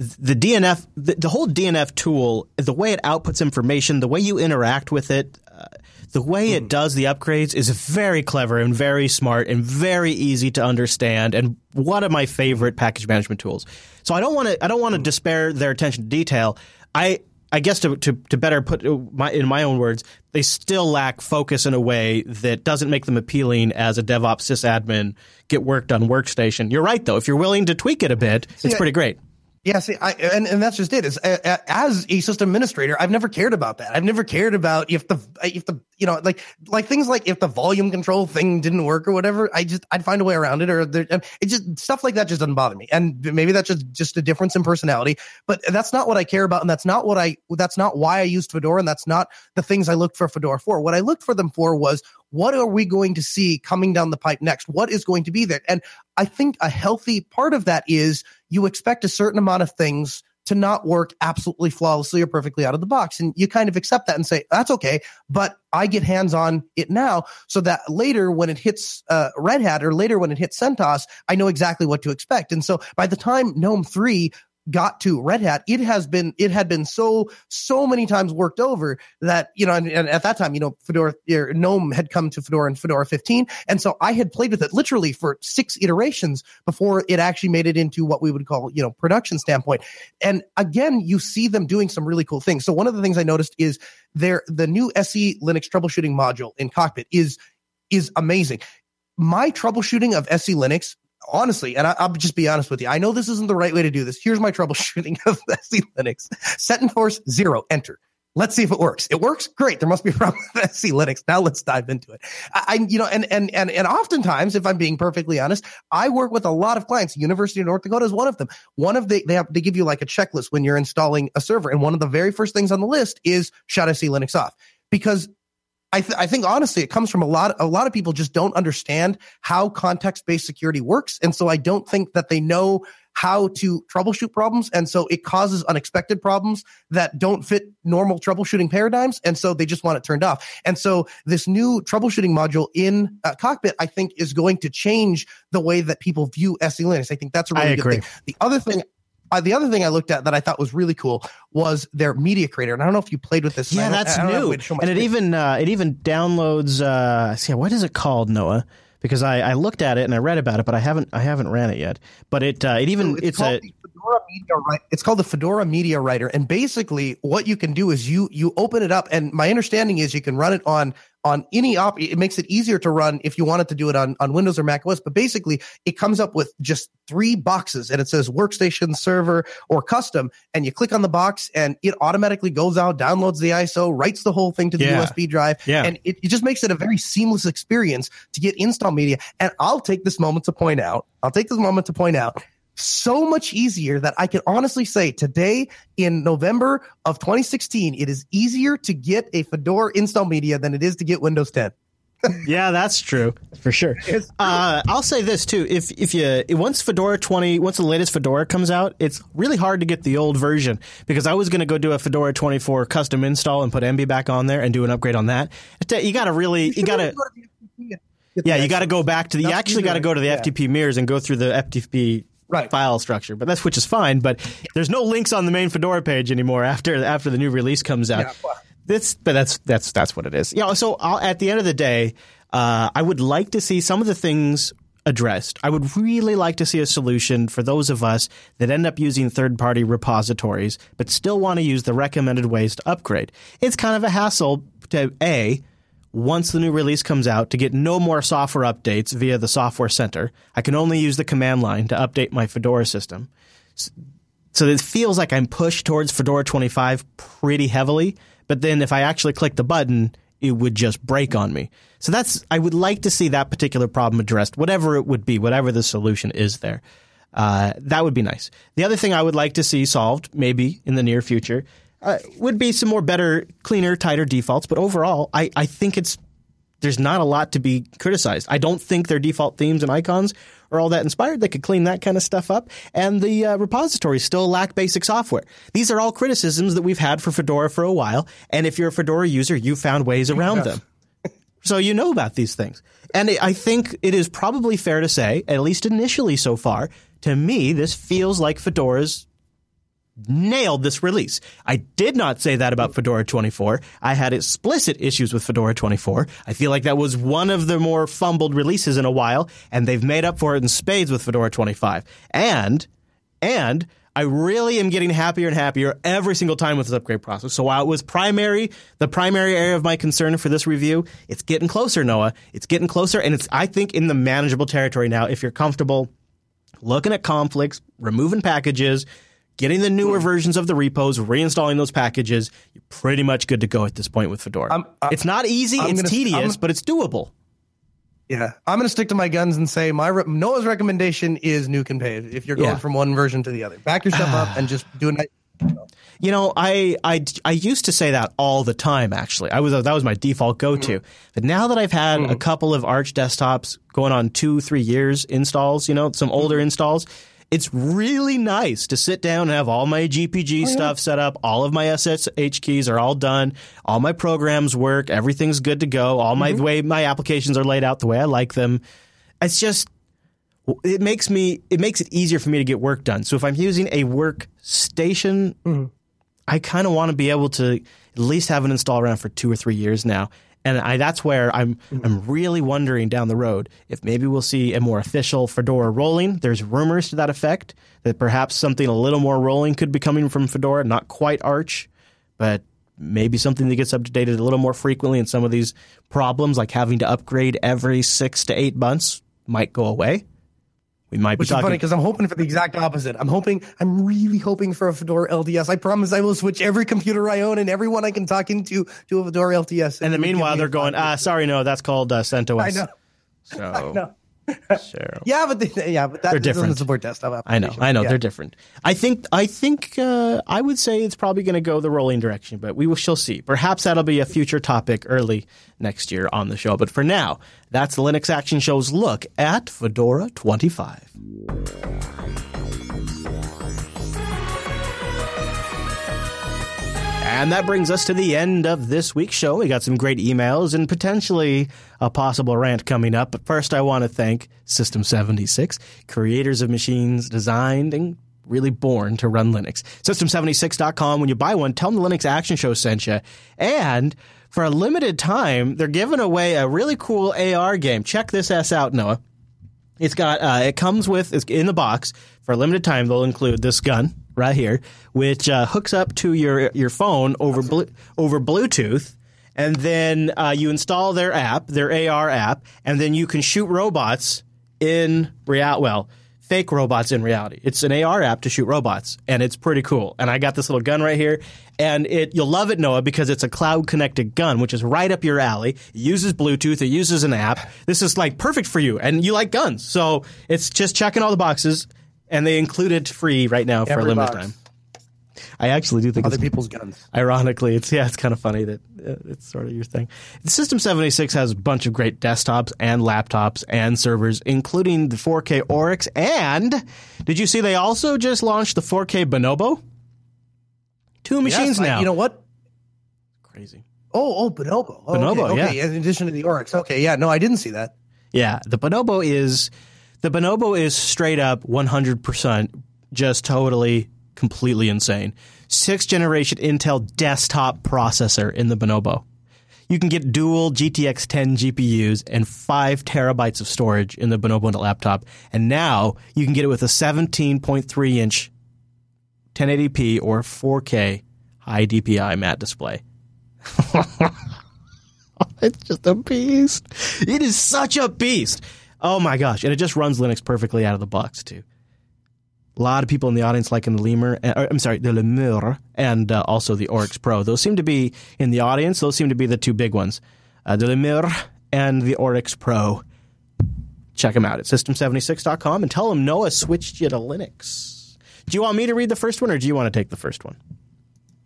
the DNF, the, the, whole DNF tool, the way it outputs information, the way you interact with it, uh, the way it hmm. does the upgrades is very clever and very smart and very easy to understand and one of my favorite package management tools. So I don't want to I don't want to hmm. despair their attention to detail. I I guess to, to, to better put my, in my own words, they still lack focus in a way that doesn't make them appealing as a DevOps sysadmin get work done workstation. You're right though. If you're willing to tweak it a bit, it's pretty great. Yeah, see, I, and, and that's just it. Is as a system administrator, I've never cared about that. I've never cared about if the if the you know like like things like if the volume control thing didn't work or whatever. I just I'd find a way around it, or there, it just stuff like that just doesn't bother me. And maybe that's just just a difference in personality. But that's not what I care about, and that's not what I that's not why I used Fedora, and that's not the things I looked for Fedora for. What I looked for them for was what are we going to see coming down the pipe next? What is going to be there? And I think a healthy part of that is you expect a certain amount of things to not work absolutely flawlessly or perfectly out of the box. And you kind of accept that and say, that's okay, but I get hands on it now so that later when it hits uh, Red Hat or later when it hits CentOS, I know exactly what to expect. And so by the time GNOME 3 got to Red Hat, it has been it had been so so many times worked over that you know, and, and at that time, you know, Fedora or GNOME had come to Fedora and Fedora 15, and so I had played with it literally for six iterations before it actually made it into what we would call you know production standpoint. And again, you see them doing some really cool things. So one of the things I noticed is there the new SE Linux troubleshooting module in Cockpit is is amazing. My troubleshooting of SE Linux honestly, and I, will just be honest with you, I know this isn't the right way to do this. Here's my troubleshooting of SE Linux. setenforce zero, enter. Let's see if it works. It works. Great. There must be a problem with SE Linux. Now let's dive into it. I, I, you know, and, and, and, and oftentimes, if I'm being perfectly honest, I work with a lot of clients. University of North Dakota is one of them. One of the, they have, they give you like a checklist when you're installing a server. And one of the very first things on the list is shut SE Linux off because I, th- I think honestly, it comes from a lot. A lot of people just don't understand how context based security works, and so I don't think that they know how to troubleshoot problems, and so it causes unexpected problems that don't fit normal troubleshooting paradigms, and so they just want it turned off. And so this new troubleshooting module in uh, Cockpit, I think, is going to change the way that people view SE Linux. I think that's a really good thing. The other thing uh, the other thing I looked at that I thought was really cool was their media creator, and I don't know if you played with this. Yeah, that's new, and it even uh, it even downloads. Uh, see, what is it called, Noah? because I, I looked at it and I read about it, but I haven't I haven't ran it yet. But it uh, it even it's, it's a Fedora Media It's called the Fedora Media Writer, and basically what you can do is you you open it up, and my understanding is you can run it on on any op. It makes it easier to run if you wanted to do it on on Windows or Mac OS. But basically, it comes up with just three boxes, and it says workstation, server, or custom, and you click on the box, and it automatically goes out, downloads the ISO, writes the whole thing to the yeah. USB drive, yeah. and it, it just makes it a very seamless experience to get install media. And I'll take this moment to point out. I'll take this moment to point out so much easier that I can honestly say today in November of 2016, it is easier to get a Fedora install media than it is to get Windows 10. yeah, that's true for sure. Uh, I'll say this too: if if you once Fedora 20, once the latest Fedora comes out, it's really hard to get the old version because I was going to go do a Fedora 24 custom install and put Emby back on there and do an upgrade on that. You got to really, you got to. Yeah, you got to go back to the. You actually got to go to the yeah. FTP mirrors and go through the FTP right. file structure, but that's which is fine. But there's no links on the main Fedora page anymore after after the new release comes out. Yeah, that's but that's that's that's what it is. Yeah. You know, so I'll, at the end of the day, uh, I would like to see some of the things addressed. I would really like to see a solution for those of us that end up using third party repositories, but still want to use the recommended ways to upgrade. It's kind of a hassle to A, once the new release comes out to get no more software updates via the software center. I can only use the command line to update my Fedora system. So it feels like I'm pushed towards Fedora 25 pretty heavily, but then if I actually click the button, it would just break on me. So that's I would like to see that particular problem addressed, whatever it would be, whatever the solution is there. Uh, that would be nice. The other thing I would like to see solved, maybe in the near future, uh, would be some more better, cleaner, tighter defaults. But overall, I, I think it's there's not a lot to be criticized. I don't think their default themes and icons are all that inspired. They could clean that kind of stuff up. And the uh, repositories still lack basic software. These are all criticisms that we've had for Fedora for a while. And if you're a Fedora user, you found ways around yes. them. So you know about these things. And I think it is probably fair to say, at least initially so far, to me, this feels like Fedora's nailed this release. I did not say that about Fedora 24. I had explicit issues with Fedora 24. I feel like that was one of the more fumbled releases in a while, and they've made up for it in spades with Fedora 25. And, and, I really am getting happier and happier every single time with this upgrade process. So while it was primary, the primary area of my concern for this review, it's getting closer, Noah. It's getting closer, and it's, I think, in the manageable territory now if you're comfortable looking at conflicts, removing packages, getting the newer versions of the repos, reinstalling those packages, you're pretty much good to go at this point with Fedora. I'm, I'm, it's not easy, I'm it's gonna, tedious, but it's doable. Yeah, I'm going to stick to my guns and say my re- Noah's recommendation is nuke and pave. If you're going yeah. from one version to the other, back yourself up and just do a nice. You know, I, I, I used to say that all the time. Actually, I was that was my default go to. Mm-hmm. But now that I've had mm-hmm. a couple of Arch desktops going on two, three years installs, you know, some older mm-hmm. installs, it's really nice to sit down and have all my GPG oh, stuff yeah. set up. All of my SSH keys are all done. All my programs work. Everything's good to go. All my mm-hmm. way my applications are laid out the way I like them. It's just it makes me it makes it easier for me to get work done. So if I'm using a workstation, mm-hmm. I kind of want to be able to at least have it install around for two or three years now. And I, that's where I'm mm-hmm. I'm really wondering down the road if maybe we'll see a more official Fedora rolling. There's rumors to that effect that perhaps something a little more rolling could be coming from Fedora, not quite Arch, but maybe something that gets updated a little more frequently and some of these problems like having to upgrade every 6 to 8 months might go away. We might Which be talking. funny because I'm hoping for the exact opposite. I'm hoping, I'm really hoping for a Fedora LTS. I promise I will switch every computer I own and everyone I can talk into to a Fedora LTS. And, and the meanwhile, they're going, ah, sorry, no, that's called uh, CentOS. I know. So. I know. So. yeah, but they, yeah, but that they're different. support desktop I know, I know, yeah. they're different. I think, I think, uh, I would say it's probably going to go the rolling direction, but we will, shall see. Perhaps that'll be a future topic early next year on the show. But for now, that's the Linux Action Show's look at Fedora 25. And that brings us to the end of this week's show. We got some great emails and potentially a possible rant coming up. But first, I want to thank System 76, creators of machines designed and really born to run Linux. System76.com. When you buy one, tell them the Linux Action Show sent you. And for a limited time, they're giving away a really cool AR game. Check this ass out, Noah. It's got uh, it comes with it's in the box for a limited time. They'll include this gun right here, which uh, hooks up to your your phone over blu- over Bluetooth, and then uh, you install their app, their AR app, and then you can shoot robots in real well fake robots in reality. It's an AR app to shoot robots, and it's pretty cool. And I got this little gun right here, and it you'll love it, Noah, because it's a cloud connected gun, which is right up your alley. It uses Bluetooth, it uses an app. This is like perfect for you, and you like guns, so it's just checking all the boxes. And they include it free right now for a limited box. time. I actually do think Other people's guns. Ironically, it's yeah, it's kind of funny that uh, it's sort of your thing. The System 76 has a bunch of great desktops and laptops and servers, including the 4K Oryx. And did you see they also just launched the 4K Bonobo? Two machines Yes, I- now. you know what? crazy. Oh, oh, Bonobo. Oh, Bonobo, okay, okay. In addition to the Oryx. Okay, yeah. No, I didn't see that. Yeah, the Bonobo is the Bonobo is straight up 100% just totally completely insane. 6th generation Intel desktop processor in the Bonobo. You can get dual GTX 10 GPUs and 5 terabytes of storage in the Bonobo laptop. And now you can get it with a 17.3 inch 1080p or 4K high DPI matte display. it's just a beast. It is such a beast. Oh my gosh. And it just runs Linux perfectly out of the box, too. A lot of people in the audience liking the Lemur, uh, I'm sorry, the Lemur, and uh, also the Oryx Pro. Those seem to be, in the audience, those seem to be the two big ones. Uh, the Lemur and the Oryx Pro. Check them out at system76.com and tell them Noah switched you to Linux. Do you want me to read the first one or do you want to take the first one?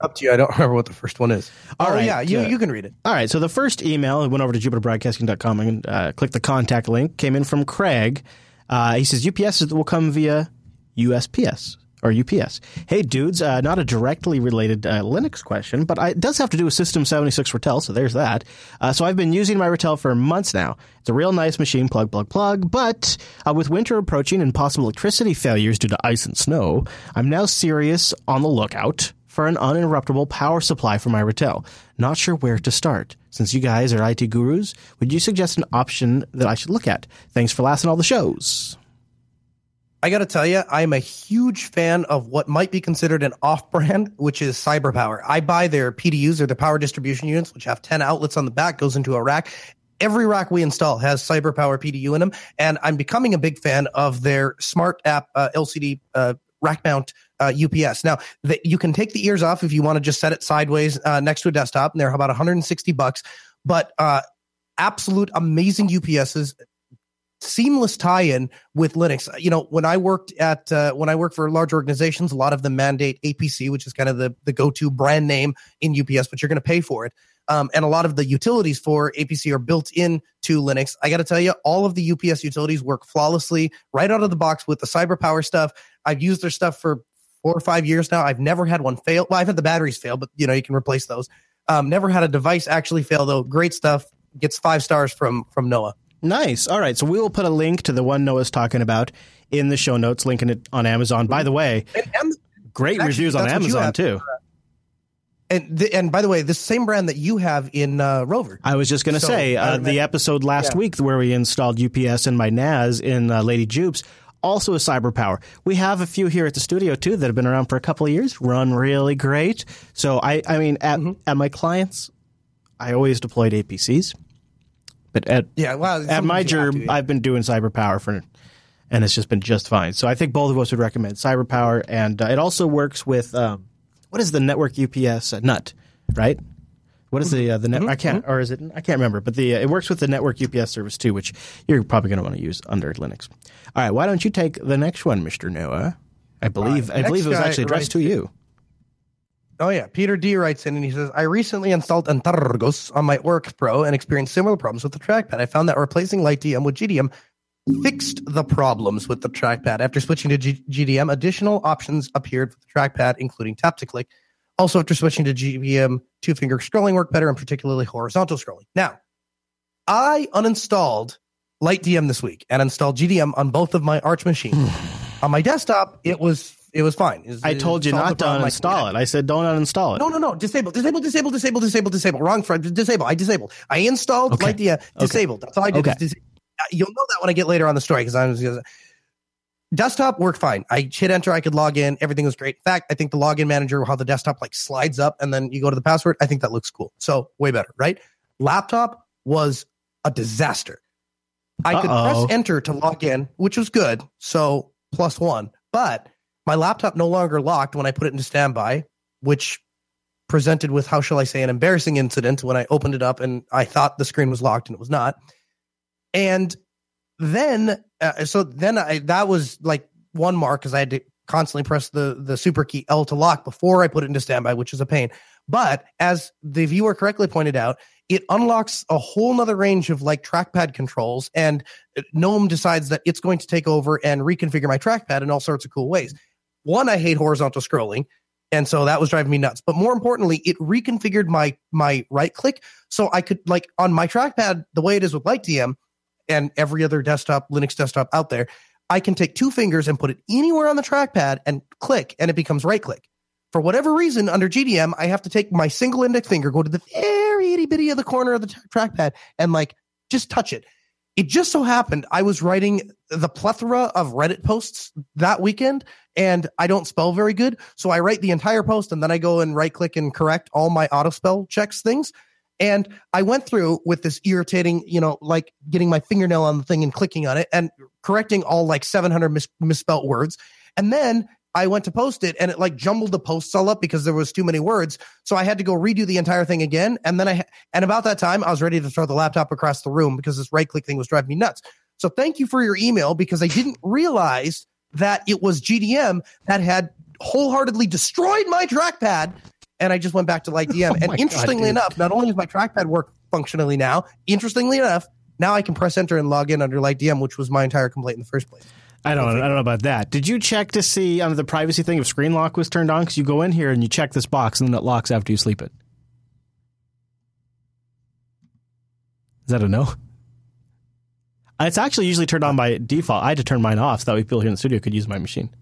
Up to you. I don't remember what the first one is. All oh, right, yeah. You, uh, you can read it. All right. So the first email, I went over to jupiterbroadcasting.com and uh, clicked the contact link, came in from Craig. Uh, he says UPS will come via USPS or UPS. Hey, dudes, uh, not a directly related uh, Linux question, but I, it does have to do with System 76 Ratel, so there's that. Uh, so I've been using my Ratel for months now. It's a real nice machine, plug, plug, plug, but uh, with winter approaching and possible electricity failures due to ice and snow, I'm now serious on the lookout for an uninterruptible power supply for my Ratel. Not sure where to start. Since you guys are IT gurus, would you suggest an option that I should look at? Thanks for lasting all the shows. I got to tell you, I'm a huge fan of what might be considered an off brand, which is CyberPower. I buy their PDUs or their power distribution units, which have 10 outlets on the back, goes into a rack. Every rack we install has CyberPower PDU in them. And I'm becoming a big fan of their smart app uh, LCD uh, rack mount uh, UPS. Now, the, you can take the ears off if you want to just set it sideways uh, next to a desktop. And they're about 160 bucks. But uh, absolute amazing UPSs seamless tie-in with Linux. You know, when I worked at uh, when I work for large organizations, a lot of them mandate APC, which is kind of the the go-to brand name in UPS, but you're going to pay for it. Um, and a lot of the utilities for APC are built in to Linux. I got to tell you, all of the UPS utilities work flawlessly right out of the box with the CyberPower stuff. I've used their stuff for four or five years now. I've never had one fail. Well, I've had the batteries fail, but you know you can replace those. Um, never had a device actually fail though. Great stuff. Gets five stars from from Noah. Nice. All right. So we will put a link to the one Noah's talking about in the show notes, linking it on Amazon. By the way, great Actually, reviews on that's what you Amazon too. And the, and by the way, the same brand that you have in uh, Rover. I was just going to So, say uh, uh, the episode last yeah. week where we installed UPS and my NAS in uh, Lady Jupes also a CyberPower. We have a few here at the studio too that have been around for a couple of years, run really great. So I, I mean, at Mm-hmm. at my clients, I always deployed APCs, but at Yeah, well, at my sometimes job, yeah. I've been doing CyberPower for, and it's just been just fine. So I think both of us would recommend CyberPower, and uh, it also works with um, what is the network UPS uh, nut, right? What is the uh, the net? Mm-hmm. I can't, or is it? I can't remember. But the uh, it works with the network UPS service too, which you're probably going to want to use under Linux. All right, why don't you take the next one, Mister Noah? I believe right, I believe it was actually addressed to writes- you. Oh yeah, Peter D writes in and he says, "I recently installed Antergos on my Oryx Pro and experienced similar problems with the trackpad. I found that replacing LightDM with GDM fixed the problems with the trackpad. After switching to G- GDM, additional options appeared for the trackpad, including tap to click. Also, after switching to GDM, two finger scrolling worked better, and particularly horizontal scrolling. Now, I uninstalled LightDM this week and installed GDM on both of my Arch machines. on my desktop, it was it was fine. It was, I told you not to uninstall it. I said don't uninstall it. No, no, no. Disable, disable, disable, disable, disable, disable. Wrong friend. Disable. I disabled. I installed okay. LightDM. Disabled. Okay. That's all I did. Okay. You'll know that when I get later on the story because I'm. just Desktop worked fine. I hit enter. I could log in. Everything was great. In fact, I think the login manager, how the desktop like slides up and then you go to the password. I think that looks cool. So way better, right? Laptop was a disaster. I could Uh-oh. press enter to log in, which was good. So plus one, but my laptop no longer locked when I put it into standby, which presented with how shall I say an embarrassing incident when I opened it up and I thought the screen was locked and it was not. And then uh, so then I that was like one mark because I had to constantly press the the super key L to lock before I put it into standby, which is a pain. But as the viewer correctly pointed out, it unlocks a whole nother range of like trackpad controls, and GNOME decides that it's going to take over and reconfigure my trackpad in all sorts of cool ways. One, I hate horizontal scrolling. And so that was driving me nuts. But more importantly, it reconfigured my my right click so I could like on my trackpad the way it is with LightDM, and every other desktop, Linux desktop out there, I can take two fingers and put it anywhere on the trackpad and click, and it becomes right click. For whatever reason, under GDM, I have to take my single index finger, go to the very itty bitty of the corner of the t- trackpad, and like just touch it. It just so happened I was writing the plethora of Reddit posts that weekend, and I don't spell very good. So I write the entire post, and then I go and right click and correct all my auto spell checks things. And I went through with this irritating, you know, like getting my fingernail on the thing and clicking on it and correcting all like 700 mis- misspelt words. And then I went to post it and it like jumbled the posts all up because there was too many words. So I had to go redo the entire thing again. And then I, and about that time, I was ready to throw the laptop across the room because this right click thing was driving me nuts. So thank you for your email because I didn't realize that it was GDM that had wholeheartedly destroyed my trackpad and I just went back to Light DM. oh and interestingly God, enough, not only does my trackpad work functionally now, interestingly enough, now I can press enter and log in under Light DM, which was my entire complaint in the first place. I don't. I don't know about that. Did you check to see under the privacy thing if screen lock was turned on? Because you go in here and you check this box, and then it locks after you sleep it. Is that a no? It's actually usually turned on by default. I had to turn mine off so that way people here in the studio could use my machine.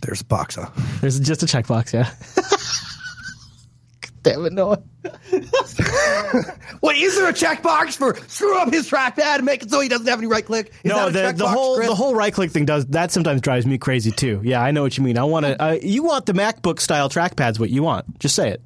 There's a box, huh? There's just a checkbox, yeah. Damn it, Noah. Wait, is there a checkbox for screw up his trackpad and make it so he doesn't have any right click? No, the, the whole Chris? the whole right click thing does that sometimes drives me crazy too. Yeah, I know what you mean. I want to. Uh, you want the MacBook style trackpads? What you want? Just say it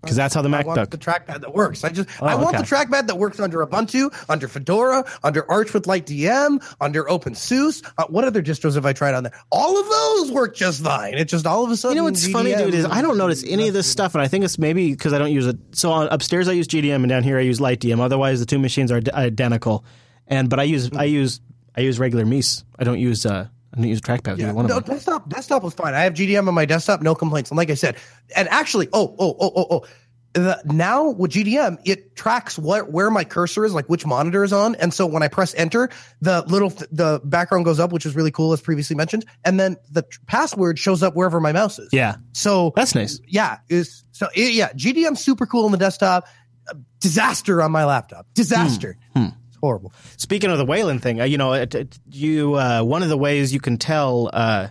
because that's how the Mac. I want the trackpad that works. I just oh, I want okay. the trackpad that works under Ubuntu, under Fedora, under Arch with Light DM, under OpenSUSE. Uh, what other distros have I tried on there? All of those work just fine. It just all of a sudden. You know what's GDM funny, dude, is I don't notice any of this stuff, and I think it's maybe because I don't use it. So on, upstairs I use GDM, and down here I use Light DM. Otherwise, the two machines are d- identical. And but I use I use I use regular Mies. I don't use uh I didn't use a trackpad. Yeah, one no, desktop desktop was fine. I have GDM on my desktop, no complaints. And like I said, and actually, oh, oh, oh, oh, oh. The, now with GDM, it tracks what where my cursor is, like which monitor is on, and so when I press enter, the little the background goes up, which is really cool, as previously mentioned, and then the password shows up wherever my mouse is. Yeah, so that's nice. Yeah, is so it, yeah, GDM super cool on the desktop. Disaster on my laptop. Disaster. Hmm. Hmm horrible. Speaking of the Wayland thing, uh, you know, it, it, you uh, one of the ways you can tell uh,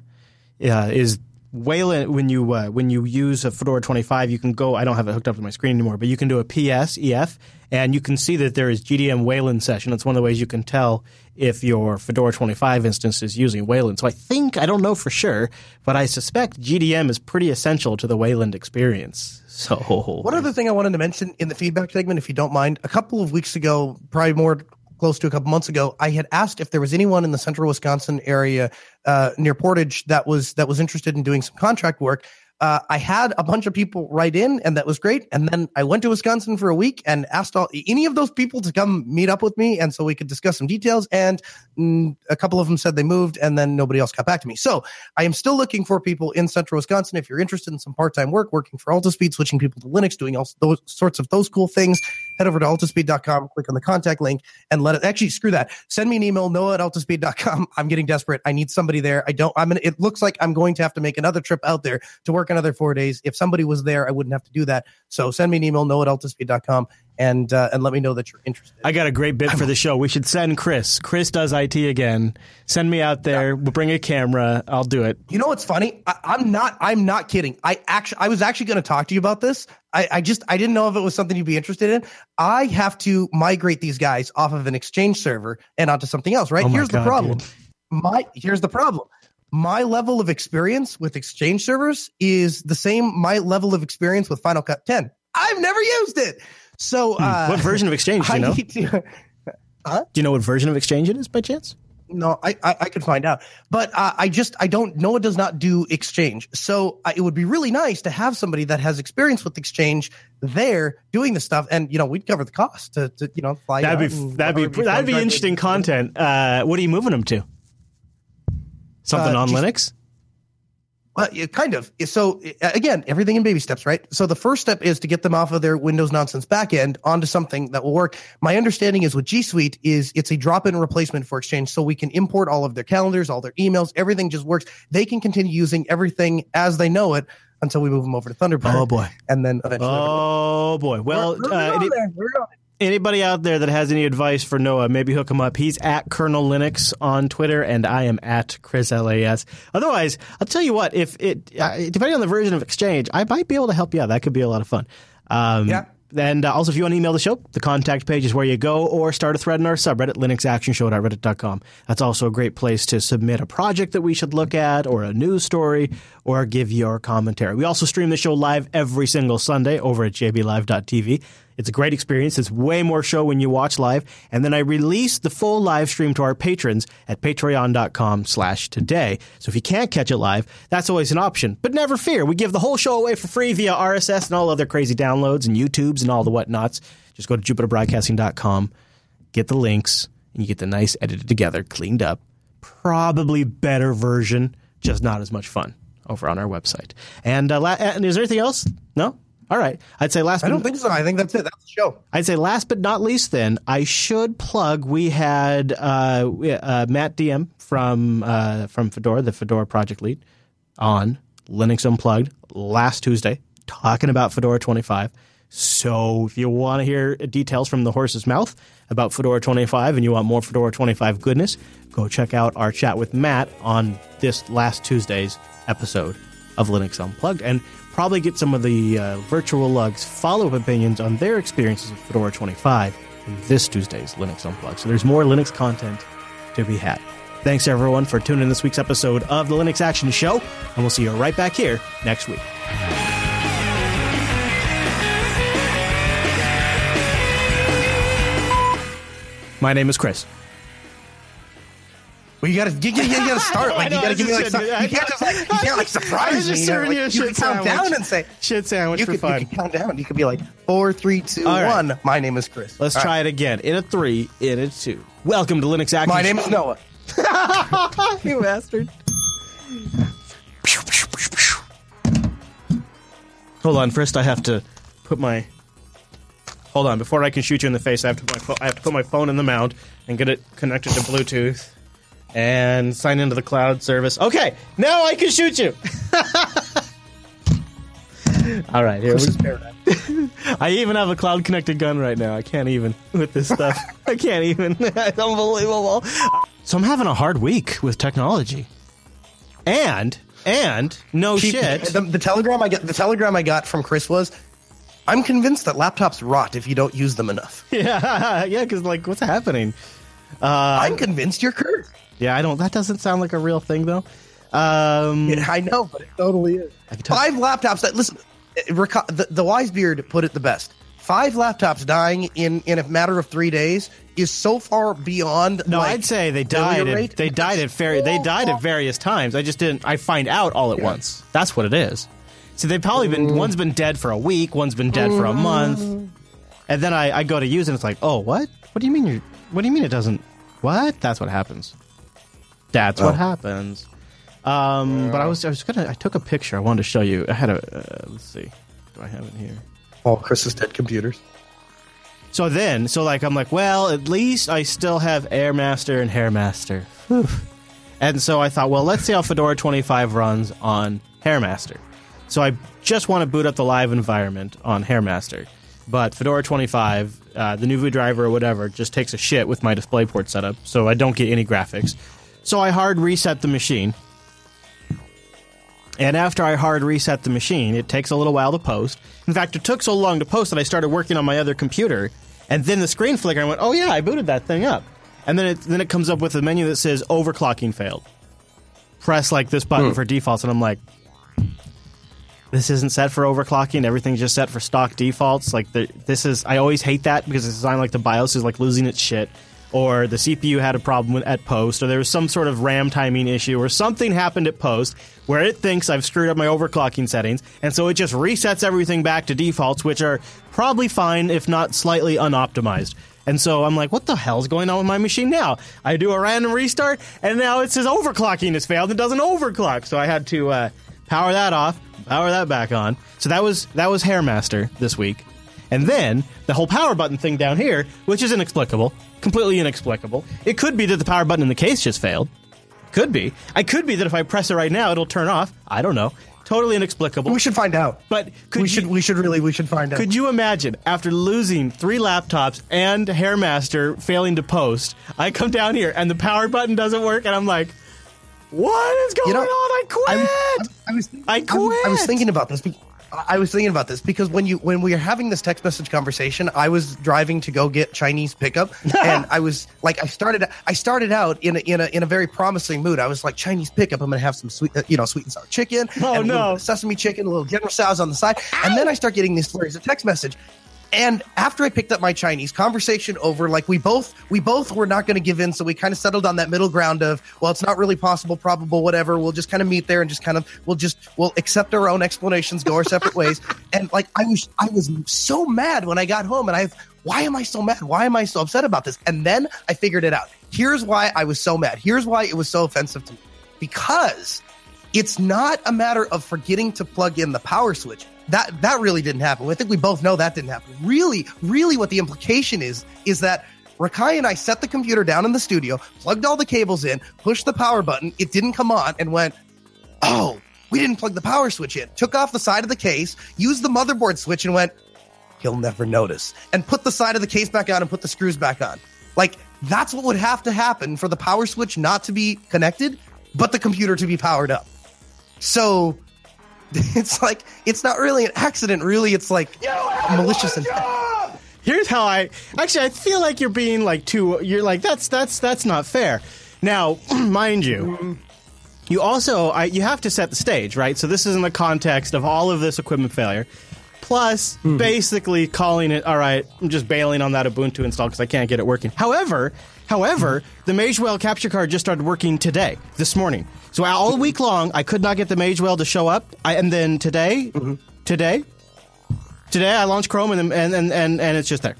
uh, is Wayland when you uh, when you use a Fedora 25, you can go. I don't have it hooked up to my screen anymore, but you can do a PS EF, and you can see that there is GDM Wayland session. That's one of the ways you can tell if your Fedora 25 instance is using Wayland. So I think I don't know for sure, but I suspect GDM is pretty essential to the Wayland experience. So one other thing I wanted to mention in the feedback segment, if you don't mind, a couple of weeks ago, probably more close to a couple months ago, I had asked if there was anyone in the central Wisconsin area uh, near Portage that was that was interested in doing some contract work uh, I had a bunch of people write in, and that was great. And then I went to Wisconsin for a week and asked all any of those people to come meet up with me, and so we could discuss some details. And mm, a couple of them said they moved, and then nobody else got back to me. So I am still looking for people in Central Wisconsin. If you're interested in some part-time work, working for Altispeed, switching people to Linux, doing all those sorts of those cool things, head over to altispeed.com, click on the contact link, and let it. Actually, screw that. Send me an email, noah at altispeed.com. I'm getting desperate. I need somebody there. I don't. I'm. Gonna, it looks like I'm going to have to make another trip out there to work another four days. If somebody was there, I wouldn't have to do that. So send me an email, noah at altispeed.com, and uh, and let me know that you're interested. I got a great bit for the show. We should send Chris. Chris does IT again. Send me out there. Yeah. We'll bring a camera. I'll do it. You know what's funny? I, am not. I'm not kidding. I actually, I was actually going to talk to you about this. I, I just, I didn't know if it was something you'd be interested in. I have to migrate these guys off of an Exchange server and onto something else. Right? Oh here's God, the problem. Dude. My here's the problem my level of experience with Exchange servers is the same my level of experience with Final Cut 10. I've never used it. So, hmm. uh, what version of Exchange do you know? To, huh? Do you know what version of Exchange it is by chance? No, I, I, I could find out, but uh, I just I don't know. It does not do Exchange, so uh, it would be really nice to have somebody that has experience with Exchange there doing the stuff, and you know we'd cover the cost to, to you know fly. That'd be that'd be that'd be interesting content. Uh, what are you moving them to? Something uh, on Linux? Uh, kind of. So again, everything in baby steps, right? So the first step is to get them off of their Windows nonsense backend onto something that will work. My understanding is with G Suite is it's a drop-in replacement for Exchange, so we can import all of their calendars, all their emails, everything just works. They can continue using everything as they know it until we move them over to Thunderbird. Oh boy! And then eventually. Oh boy! Well, we're, we're uh, it, Anybody out there that has any advice for Noah, maybe hook him up. He's at Kernel Linux on Twitter, and I am at Chris LAS. Otherwise, I'll tell you what, if it uh, depending on the version of Exchange, I might be able to help you out. That could be a lot of fun. Um, yeah. And uh, also, if you want to email the show, the contact page is where you go, or start a thread in our subreddit, linuxactionshow.reddit.com. That's also a great place to submit a project that we should look at, or a news story, or give your commentary. We also stream the show live every single Sunday over at jblive.tv. It's a great experience. It's way more show when you watch live. And then I release the full live stream to our patrons at patreon.com slash today. So if you can't catch it live, that's always an option. But never fear. We give the whole show away for free via RSS and all other crazy downloads and YouTubes and all the whatnots. Just go to jupiterbroadcasting.com, get the links, and you get the nice edited together, cleaned up, probably better version, just not as much fun over on our website. And, uh, and is there anything else? No? All right. I'd say last. I don't think so. I think that's it. That's the show. I'd say last but not least, then I should plug. We had uh, uh, Matt DM from uh, from Fedora, the Fedora project lead, on Linux Unplugged last Tuesday, talking about Fedora 25. So if you want to hear details from the horse's mouth about Fedora 25 and you want more Fedora 25 goodness, go check out our chat with Matt on this last Tuesday's episode of Linux Unplugged. And probably get some of the uh, virtual lugs follow up opinions on their experiences with Fedora 25 in this Tuesday's Linux Unplugged. So there's more Linux content to be had. Thanks everyone for tuning in this week's episode of the Linux Action Show, and we'll see you right back here next week. My name is Chris. Well, you gotta you, you, you gotta start like you gotta give me like some, you can't just like you can't like surprise me. You, know, like, you can count down and say shit sandwich you for could, fun. You can count down. You could be like four, three, two, one. right. My name is Chris. Let's All try right. it again. In a three, in a two. Welcome to Linux Action. My name is Noah. you bastard. Hold on. First, I have to put my. Hold on. Before I can shoot you in the face, I have to put my, I have to put my phone in the mount and get it connected to Bluetooth and sign into the cloud service. Okay, now I can shoot you. All right, here we go. I even have a cloud connected gun right now. I can't even with this stuff. I can't even. it's unbelievable. So I'm having a hard week with technology, and and no Keep, shit. The, the telegram I got, the telegram I got from Chris was, I'm convinced that laptops rot if you don't use them enough. Yeah, yeah, because like, what's happening? Uh, I'm convinced you're cursed. Yeah, I don't. That doesn't sound like a real thing, though. Um, yeah, I know, but it totally is. Five laptops that listen. The, the Wisebeard put it the best. Five laptops dying in in a matter of three days is so far beyond. No, like, I'd say they died. At, they died at very. They died at various times. I just didn't. I find out all at yeah. once. That's what it is. So they've probably been. Mm. One's been dead for a week. One's been dead mm. for a month. And then I, I go to use it. and It's like, oh, what? What do you mean? You? What do you mean it doesn't? What? That's what happens. That's oh. what happens. Um, but I was I was gonna I took a picture. I wanted to show you. I had a uh, let's see. Do I have it here? All Chris's dead computers. So then, so like I'm like, well, at least I still have Airmaster and Hairmaster. Whew. And so I thought, well, let's see how Fedora 25 runs on Hairmaster. So I just want to boot up the live environment on Hairmaster. but Fedora 25, uh, the Nouveau driver or whatever, just takes a shit with my DisplayPort setup, so I don't get any graphics. So I hard reset the machine. And after I hard reset the machine, it takes a little while to post. In fact, it took so long to post that I started working on my other computer, and then the screen flickered. I went, "Oh yeah, I booted that thing up." And then it then it comes up with a menu that says overclocking failed. Press like this button hmm. for defaults, and I'm like, this isn't set for overclocking. Everything's just set for stock defaults. Like the, this is, I always hate that because it's designed like the BIOS is like losing its shit, or the CPU had a problem at post, or there was some sort of RAM timing issue, or something happened at post where it thinks I've screwed up my overclocking settings, and so it just resets everything back to defaults, which are probably fine if not slightly unoptimized. And so I'm like, what the hell's going on with my machine now? I do a random restart, and now it says overclocking has failed. It doesn't overclock, so I had to uh, power that off, power that back on. So that was that was Hairmaster this week. And then the whole power button thing down here, which is inexplicable, completely inexplicable. It could be that the power button in the case just failed. Could be. I could be that if I press it right now, it'll turn off. I don't know. Totally inexplicable. We should find out. But we you, should we should really we should find out. Could you imagine after losing three laptops and Hairmaster failing to post, I come down here and the power button doesn't work, and I'm like, what is going you know, on? I quit. I was, I, was I quit. I was, I was thinking about this. I was thinking about this because when you when we were having this text message conversation, I was driving to go get Chinese pickup, and I was like, I started I started out in a, in a in a very promising mood. I was like, Chinese pickup, I'm gonna have some sweet, uh, you know, sweet and sour chicken, oh no, sesame chicken, a little General Tso's on the side, and then I start getting these flurries of text message, and after I picked up my Chinese, conversation over, like we both we both were not going to give in, so we kind of settled on that middle ground of, well, it's not really possible, probable, whatever. We'll just kind of meet there and just kind of we'll just we'll accept our own explanations, go our separate ways. And like I was I was so mad when I got home, and I why am I so mad? Why am I so upset about this? And then I figured it out. Here's why I was so mad. Here's why it was so offensive to me. Because it's not a matter of forgetting to plug in the power switch that that really didn't happen. I think we both know that didn't happen. Really, really, what the implication is is that Rakai and I set the computer down in the studio, plugged all the cables in, pushed the power button. It didn't come on, and went, "Oh, we didn't plug the power switch in." Took off the side of the case, used the motherboard switch, and went, "He'll never notice." And put the side of the case back on and put the screws back on. Like that's what would have to happen for the power switch not to be connected, but the computer to be powered up. So it's like it's not really an accident. Really, it's like malicious and. Here's how I actually I feel like you're being like too. You're like that's that's that's not fair. Now, mind you. You also I, you have to set the stage, right? So this is in the context of all of this equipment failure plus mm-hmm. basically calling it all right i'm just bailing on that ubuntu install because i can't get it working however however the magewell capture card just started working today this morning so all week long i could not get the magewell to show up I, and then today mm-hmm. today today i launched chrome and, and, and, and, and it's just there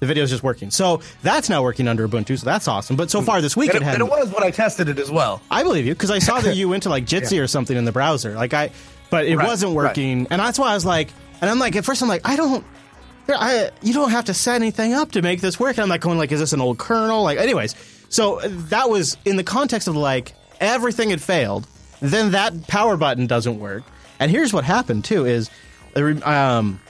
the video is just working. So that's now working under Ubuntu, so that's awesome. But so far this week, and it, had. And it was when I tested it as well. I believe you because I saw that you went to like Jitsi yeah. or something in the browser. Like I, but it right, wasn't working, right. and that's why I was like, and I'm like, at first I'm like, I don't, I, you don't have to set anything up to make this work. And I'm like going like, is this an old kernel? Like, anyways, so that was in the context of like everything had failed. Then that power button doesn't work. And here's what happened too is, um,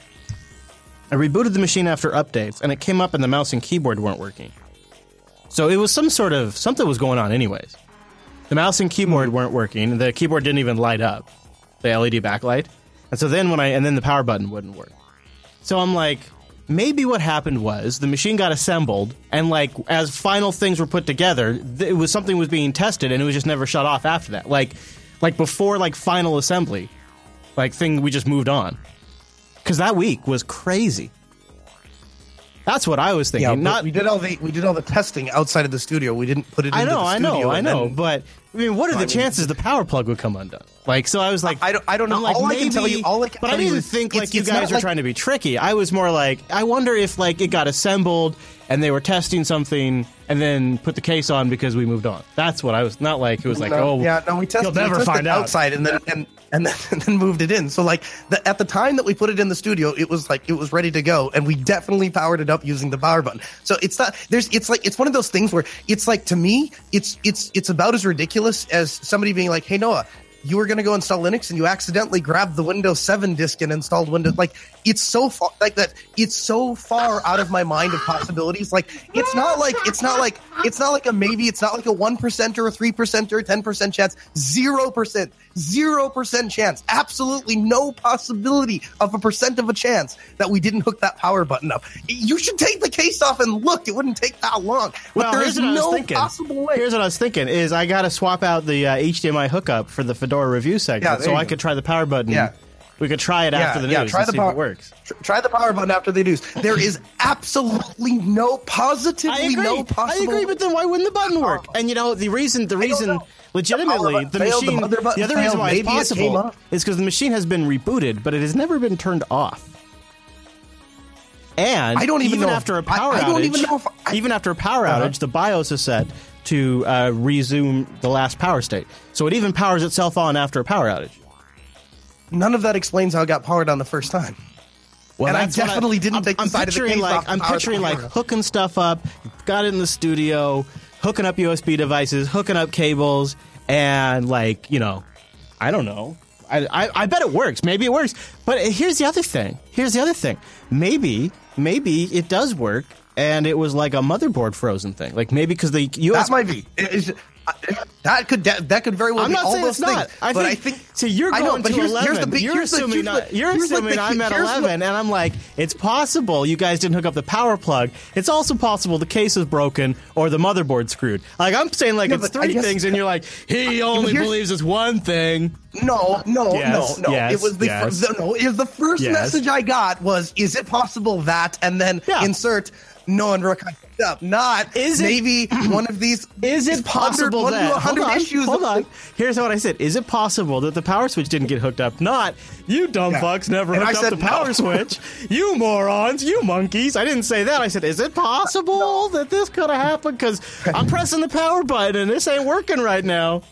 I rebooted the machine after updates, and it came up and the mouse and keyboard weren't working. So it was some sort of something was going on, anyways. The mouse and keyboard hmm. weren't working. The keyboard didn't even light up, the LED backlight. And so then when I and then the power button wouldn't work. So I'm like, maybe what happened was the machine got assembled and like as final things were put together, it was something was being tested and it was just never shut off after that. Like like before like final assembly, like thing we just moved on. Cuz that week was crazy. That's what I was thinking. Yeah, Not we did all the we did all the testing outside of the studio. We didn't put it. I know, I know, I know. But I mean, what are the chances the power plug would come undone? Like, so I was like, I don't, I don't know. Like, all maybe, I can tell you, all I can but I didn't think like you guys were like, trying to be tricky. I was more like, I wonder if like it got assembled and they were testing something and then put the case on because we moved on. That's what I was. Not like it was like, no, oh, yeah, no, we tested. You'll never we tested find out outside and then and and then, and then moved it in. So like the, at the time that we put it in the studio, it was like it was ready to go, and we definitely powered it up using the power button. So it's not there's it's like it's one of those things where it's like to me it's it's it's about as ridiculous as somebody being like, hey Noah, you were going to go install Linux and you accidentally grabbed the Windows 7 disk and installed Windows. Like it's so far like that it's so far out of my mind of possibilities. Like it's not like it's not like it's not like a maybe it's not like a 1% or a 3% or a 10% chance 0% 0% chance absolutely no possibility of a percent of a chance that we didn't hook that power button up. You should take the case off and look it wouldn't take that long. But well, there is no possible way. Here's what i was thinking is i gotta swap out the uh, hdmi hookup for the fedora review segment yeah, so i could try the power button yeah we could try it yeah, after the news. Yeah, try the power, works. Try the power button after the news. There is absolutely no positively no possible. I agree, but then why wouldn't the button work? And you know the reason the reason legitimately the, the machine the, the, other reason why it's possible is because the machine has been rebooted, but it has never been turned off. And I don't even, even know after a power I, I outage, even, know I, even after a power uh-huh. outage, the BIOS is set to uh, resume the last power state. So it even powers itself on after a power outage none of that explains how it got powered on the first time. Well, and I definitely I, didn't I'm, the I'm side of the case like, off I'm picturing like hooking stuff up, got it in the studio, hooking up USB devices, hooking up cables, and like you know, I don't know. I, I, I bet it works. Maybe it works. But here's the other thing. Here's the other thing. Maybe maybe it does work, and it was like a motherboard frozen thing. Like maybe because the USB that might be. That could that could very well. I'm not saying it's not. I but think, I think so. You're going know, but to here's, eleven. Here's the big, you're assuming the, not, you're assuming like I'm at eleven, and I'm like, it's possible you guys didn't hook up the power plug. It's also possible the case is broken or the motherboard screwed. Like I'm saying, like yeah, it's three guess, things, and you're like, he only believes it's one thing. No, no, yes, no, no. Yes, it was the yes. first, no. It was the first message I got was, "Is it possible that?" And then yeah. insert no one picked up. Not is it, maybe one of these. Is it possible that hold on, issues hold on? Here's what I said: Is it possible that the power switch didn't get hooked up? Not you dumb yeah. fucks never and hooked up the power no. switch. you morons, you monkeys. I didn't say that. I said, is it possible no. that this could have happened? Because I'm pressing the power button and this ain't working right now.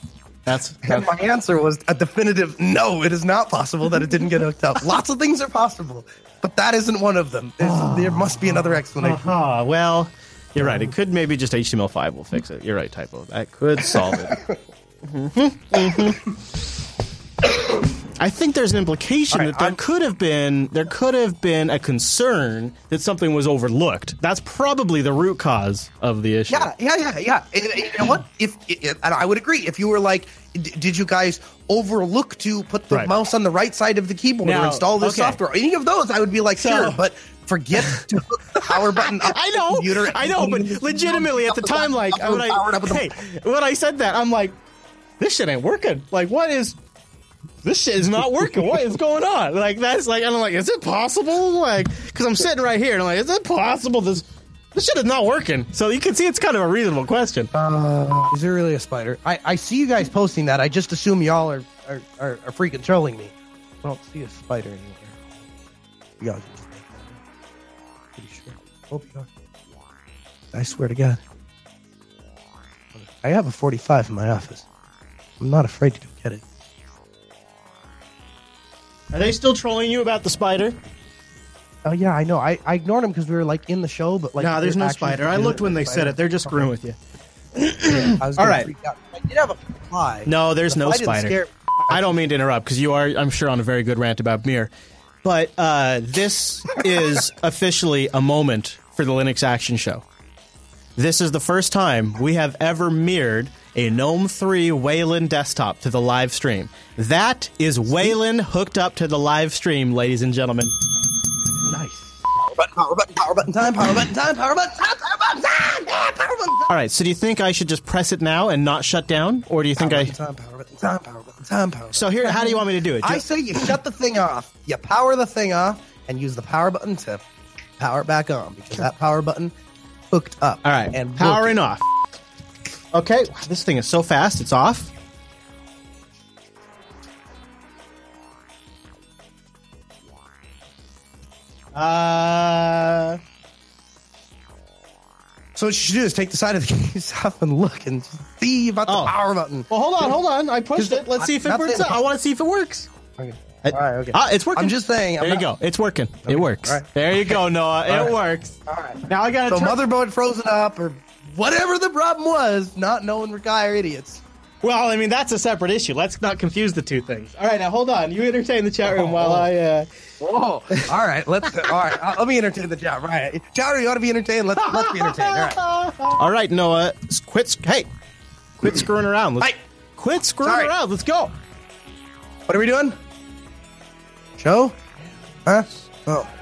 That's, that's and my answer was a definitive no. It is not possible that it didn't get hooked up. Lots of things are possible, but that isn't one of them. there must be another explanation. Uh-huh. Well, you're right. It could maybe just HTML5 will fix it. You're right, typo. That could solve it. mm-hmm. Mm-hmm. I think there's an implication right, that there I'm, could have been there could have been a concern that something was overlooked. That's probably the root cause of the issue. Yeah, yeah, yeah, yeah. And, and you know what? If, if, and I would agree, if you were like, did you guys overlook to put the right. mouse on the right side of the keyboard now, or install this okay. software? Any of those, I would be like, so, sure, but forget to the power button up. I know, I know, but legitimately at the time, like when I, hey, when I said that, I'm like, this shit ain't working. Like, what is this shit is not working. What is going on? Like that's like I'm like, is it possible? Like, because I'm sitting right here and I'm like, is it possible this this shit is not working? So you can see it's kind of a reasonable question. Uh, is there really a spider? I, I see you guys posting that. I just assume y'all are are, are, are freaking trolling me. I don't see a spider anywhere. You guys just. Pretty sure. Hope you are. I swear to God. I have a 45 in my office. I'm not afraid to go get it. Are they still trolling you about the spider? Oh yeah, I know. I, I ignored them because we were like in the show, but like no, there's no spider. I looked when they spider. said it. They're just screwing with you. yeah, I was All right. I did have a fly. No, there's the no spider. I don't mean to interrupt because you are, I'm sure, on a very good rant about Mir. But uh, this is officially a moment for the Linux Action Show. This is the first time we have ever mirrored a GNOME 3 Wayland desktop to the live stream. That is Wayland hooked up to the live stream, ladies and gentlemen. Nice. Power button, power button, power button time, power button time, power button time, power button time, power button time. All right, so do you think I should just press it now and not shut down? Or do you think power I. Time, power button time, power button time, power So here, how do you want me to do it? I say you shut the thing off, you power the thing off, and use the power button to power it back on because that power button hooked up. All right, and powering off. Okay, this thing is so fast, it's off. Uh, so what you should do is take the side of the case off and look and see about the oh. power button. Well, hold on, hold on. I pushed it. Let's see if it works. I want to see if it works. Okay. All right, okay. Ah, it's working. I'm just saying. I'm there you not... go. It's working. It works. Right. There you go, Noah. it right. works. All right. Now I got to. So turn... motherboard frozen up or whatever the problem was, not knowing we're guy idiots. Well, I mean that's a separate issue. Let's not confuse the two things. All right, now hold on. You entertain the chat room oh. while I uh, Whoa! All right, let's. All right, uh, let me entertain the chat. Right, Chowder, you ought to be entertained? Let's let's be entertained. All right. All right, Noah, quit. Hey, quit screwing around. Let's, hey, quit screwing Sorry. around. Let's go. What are we doing? Show? Huh? Oh, okay.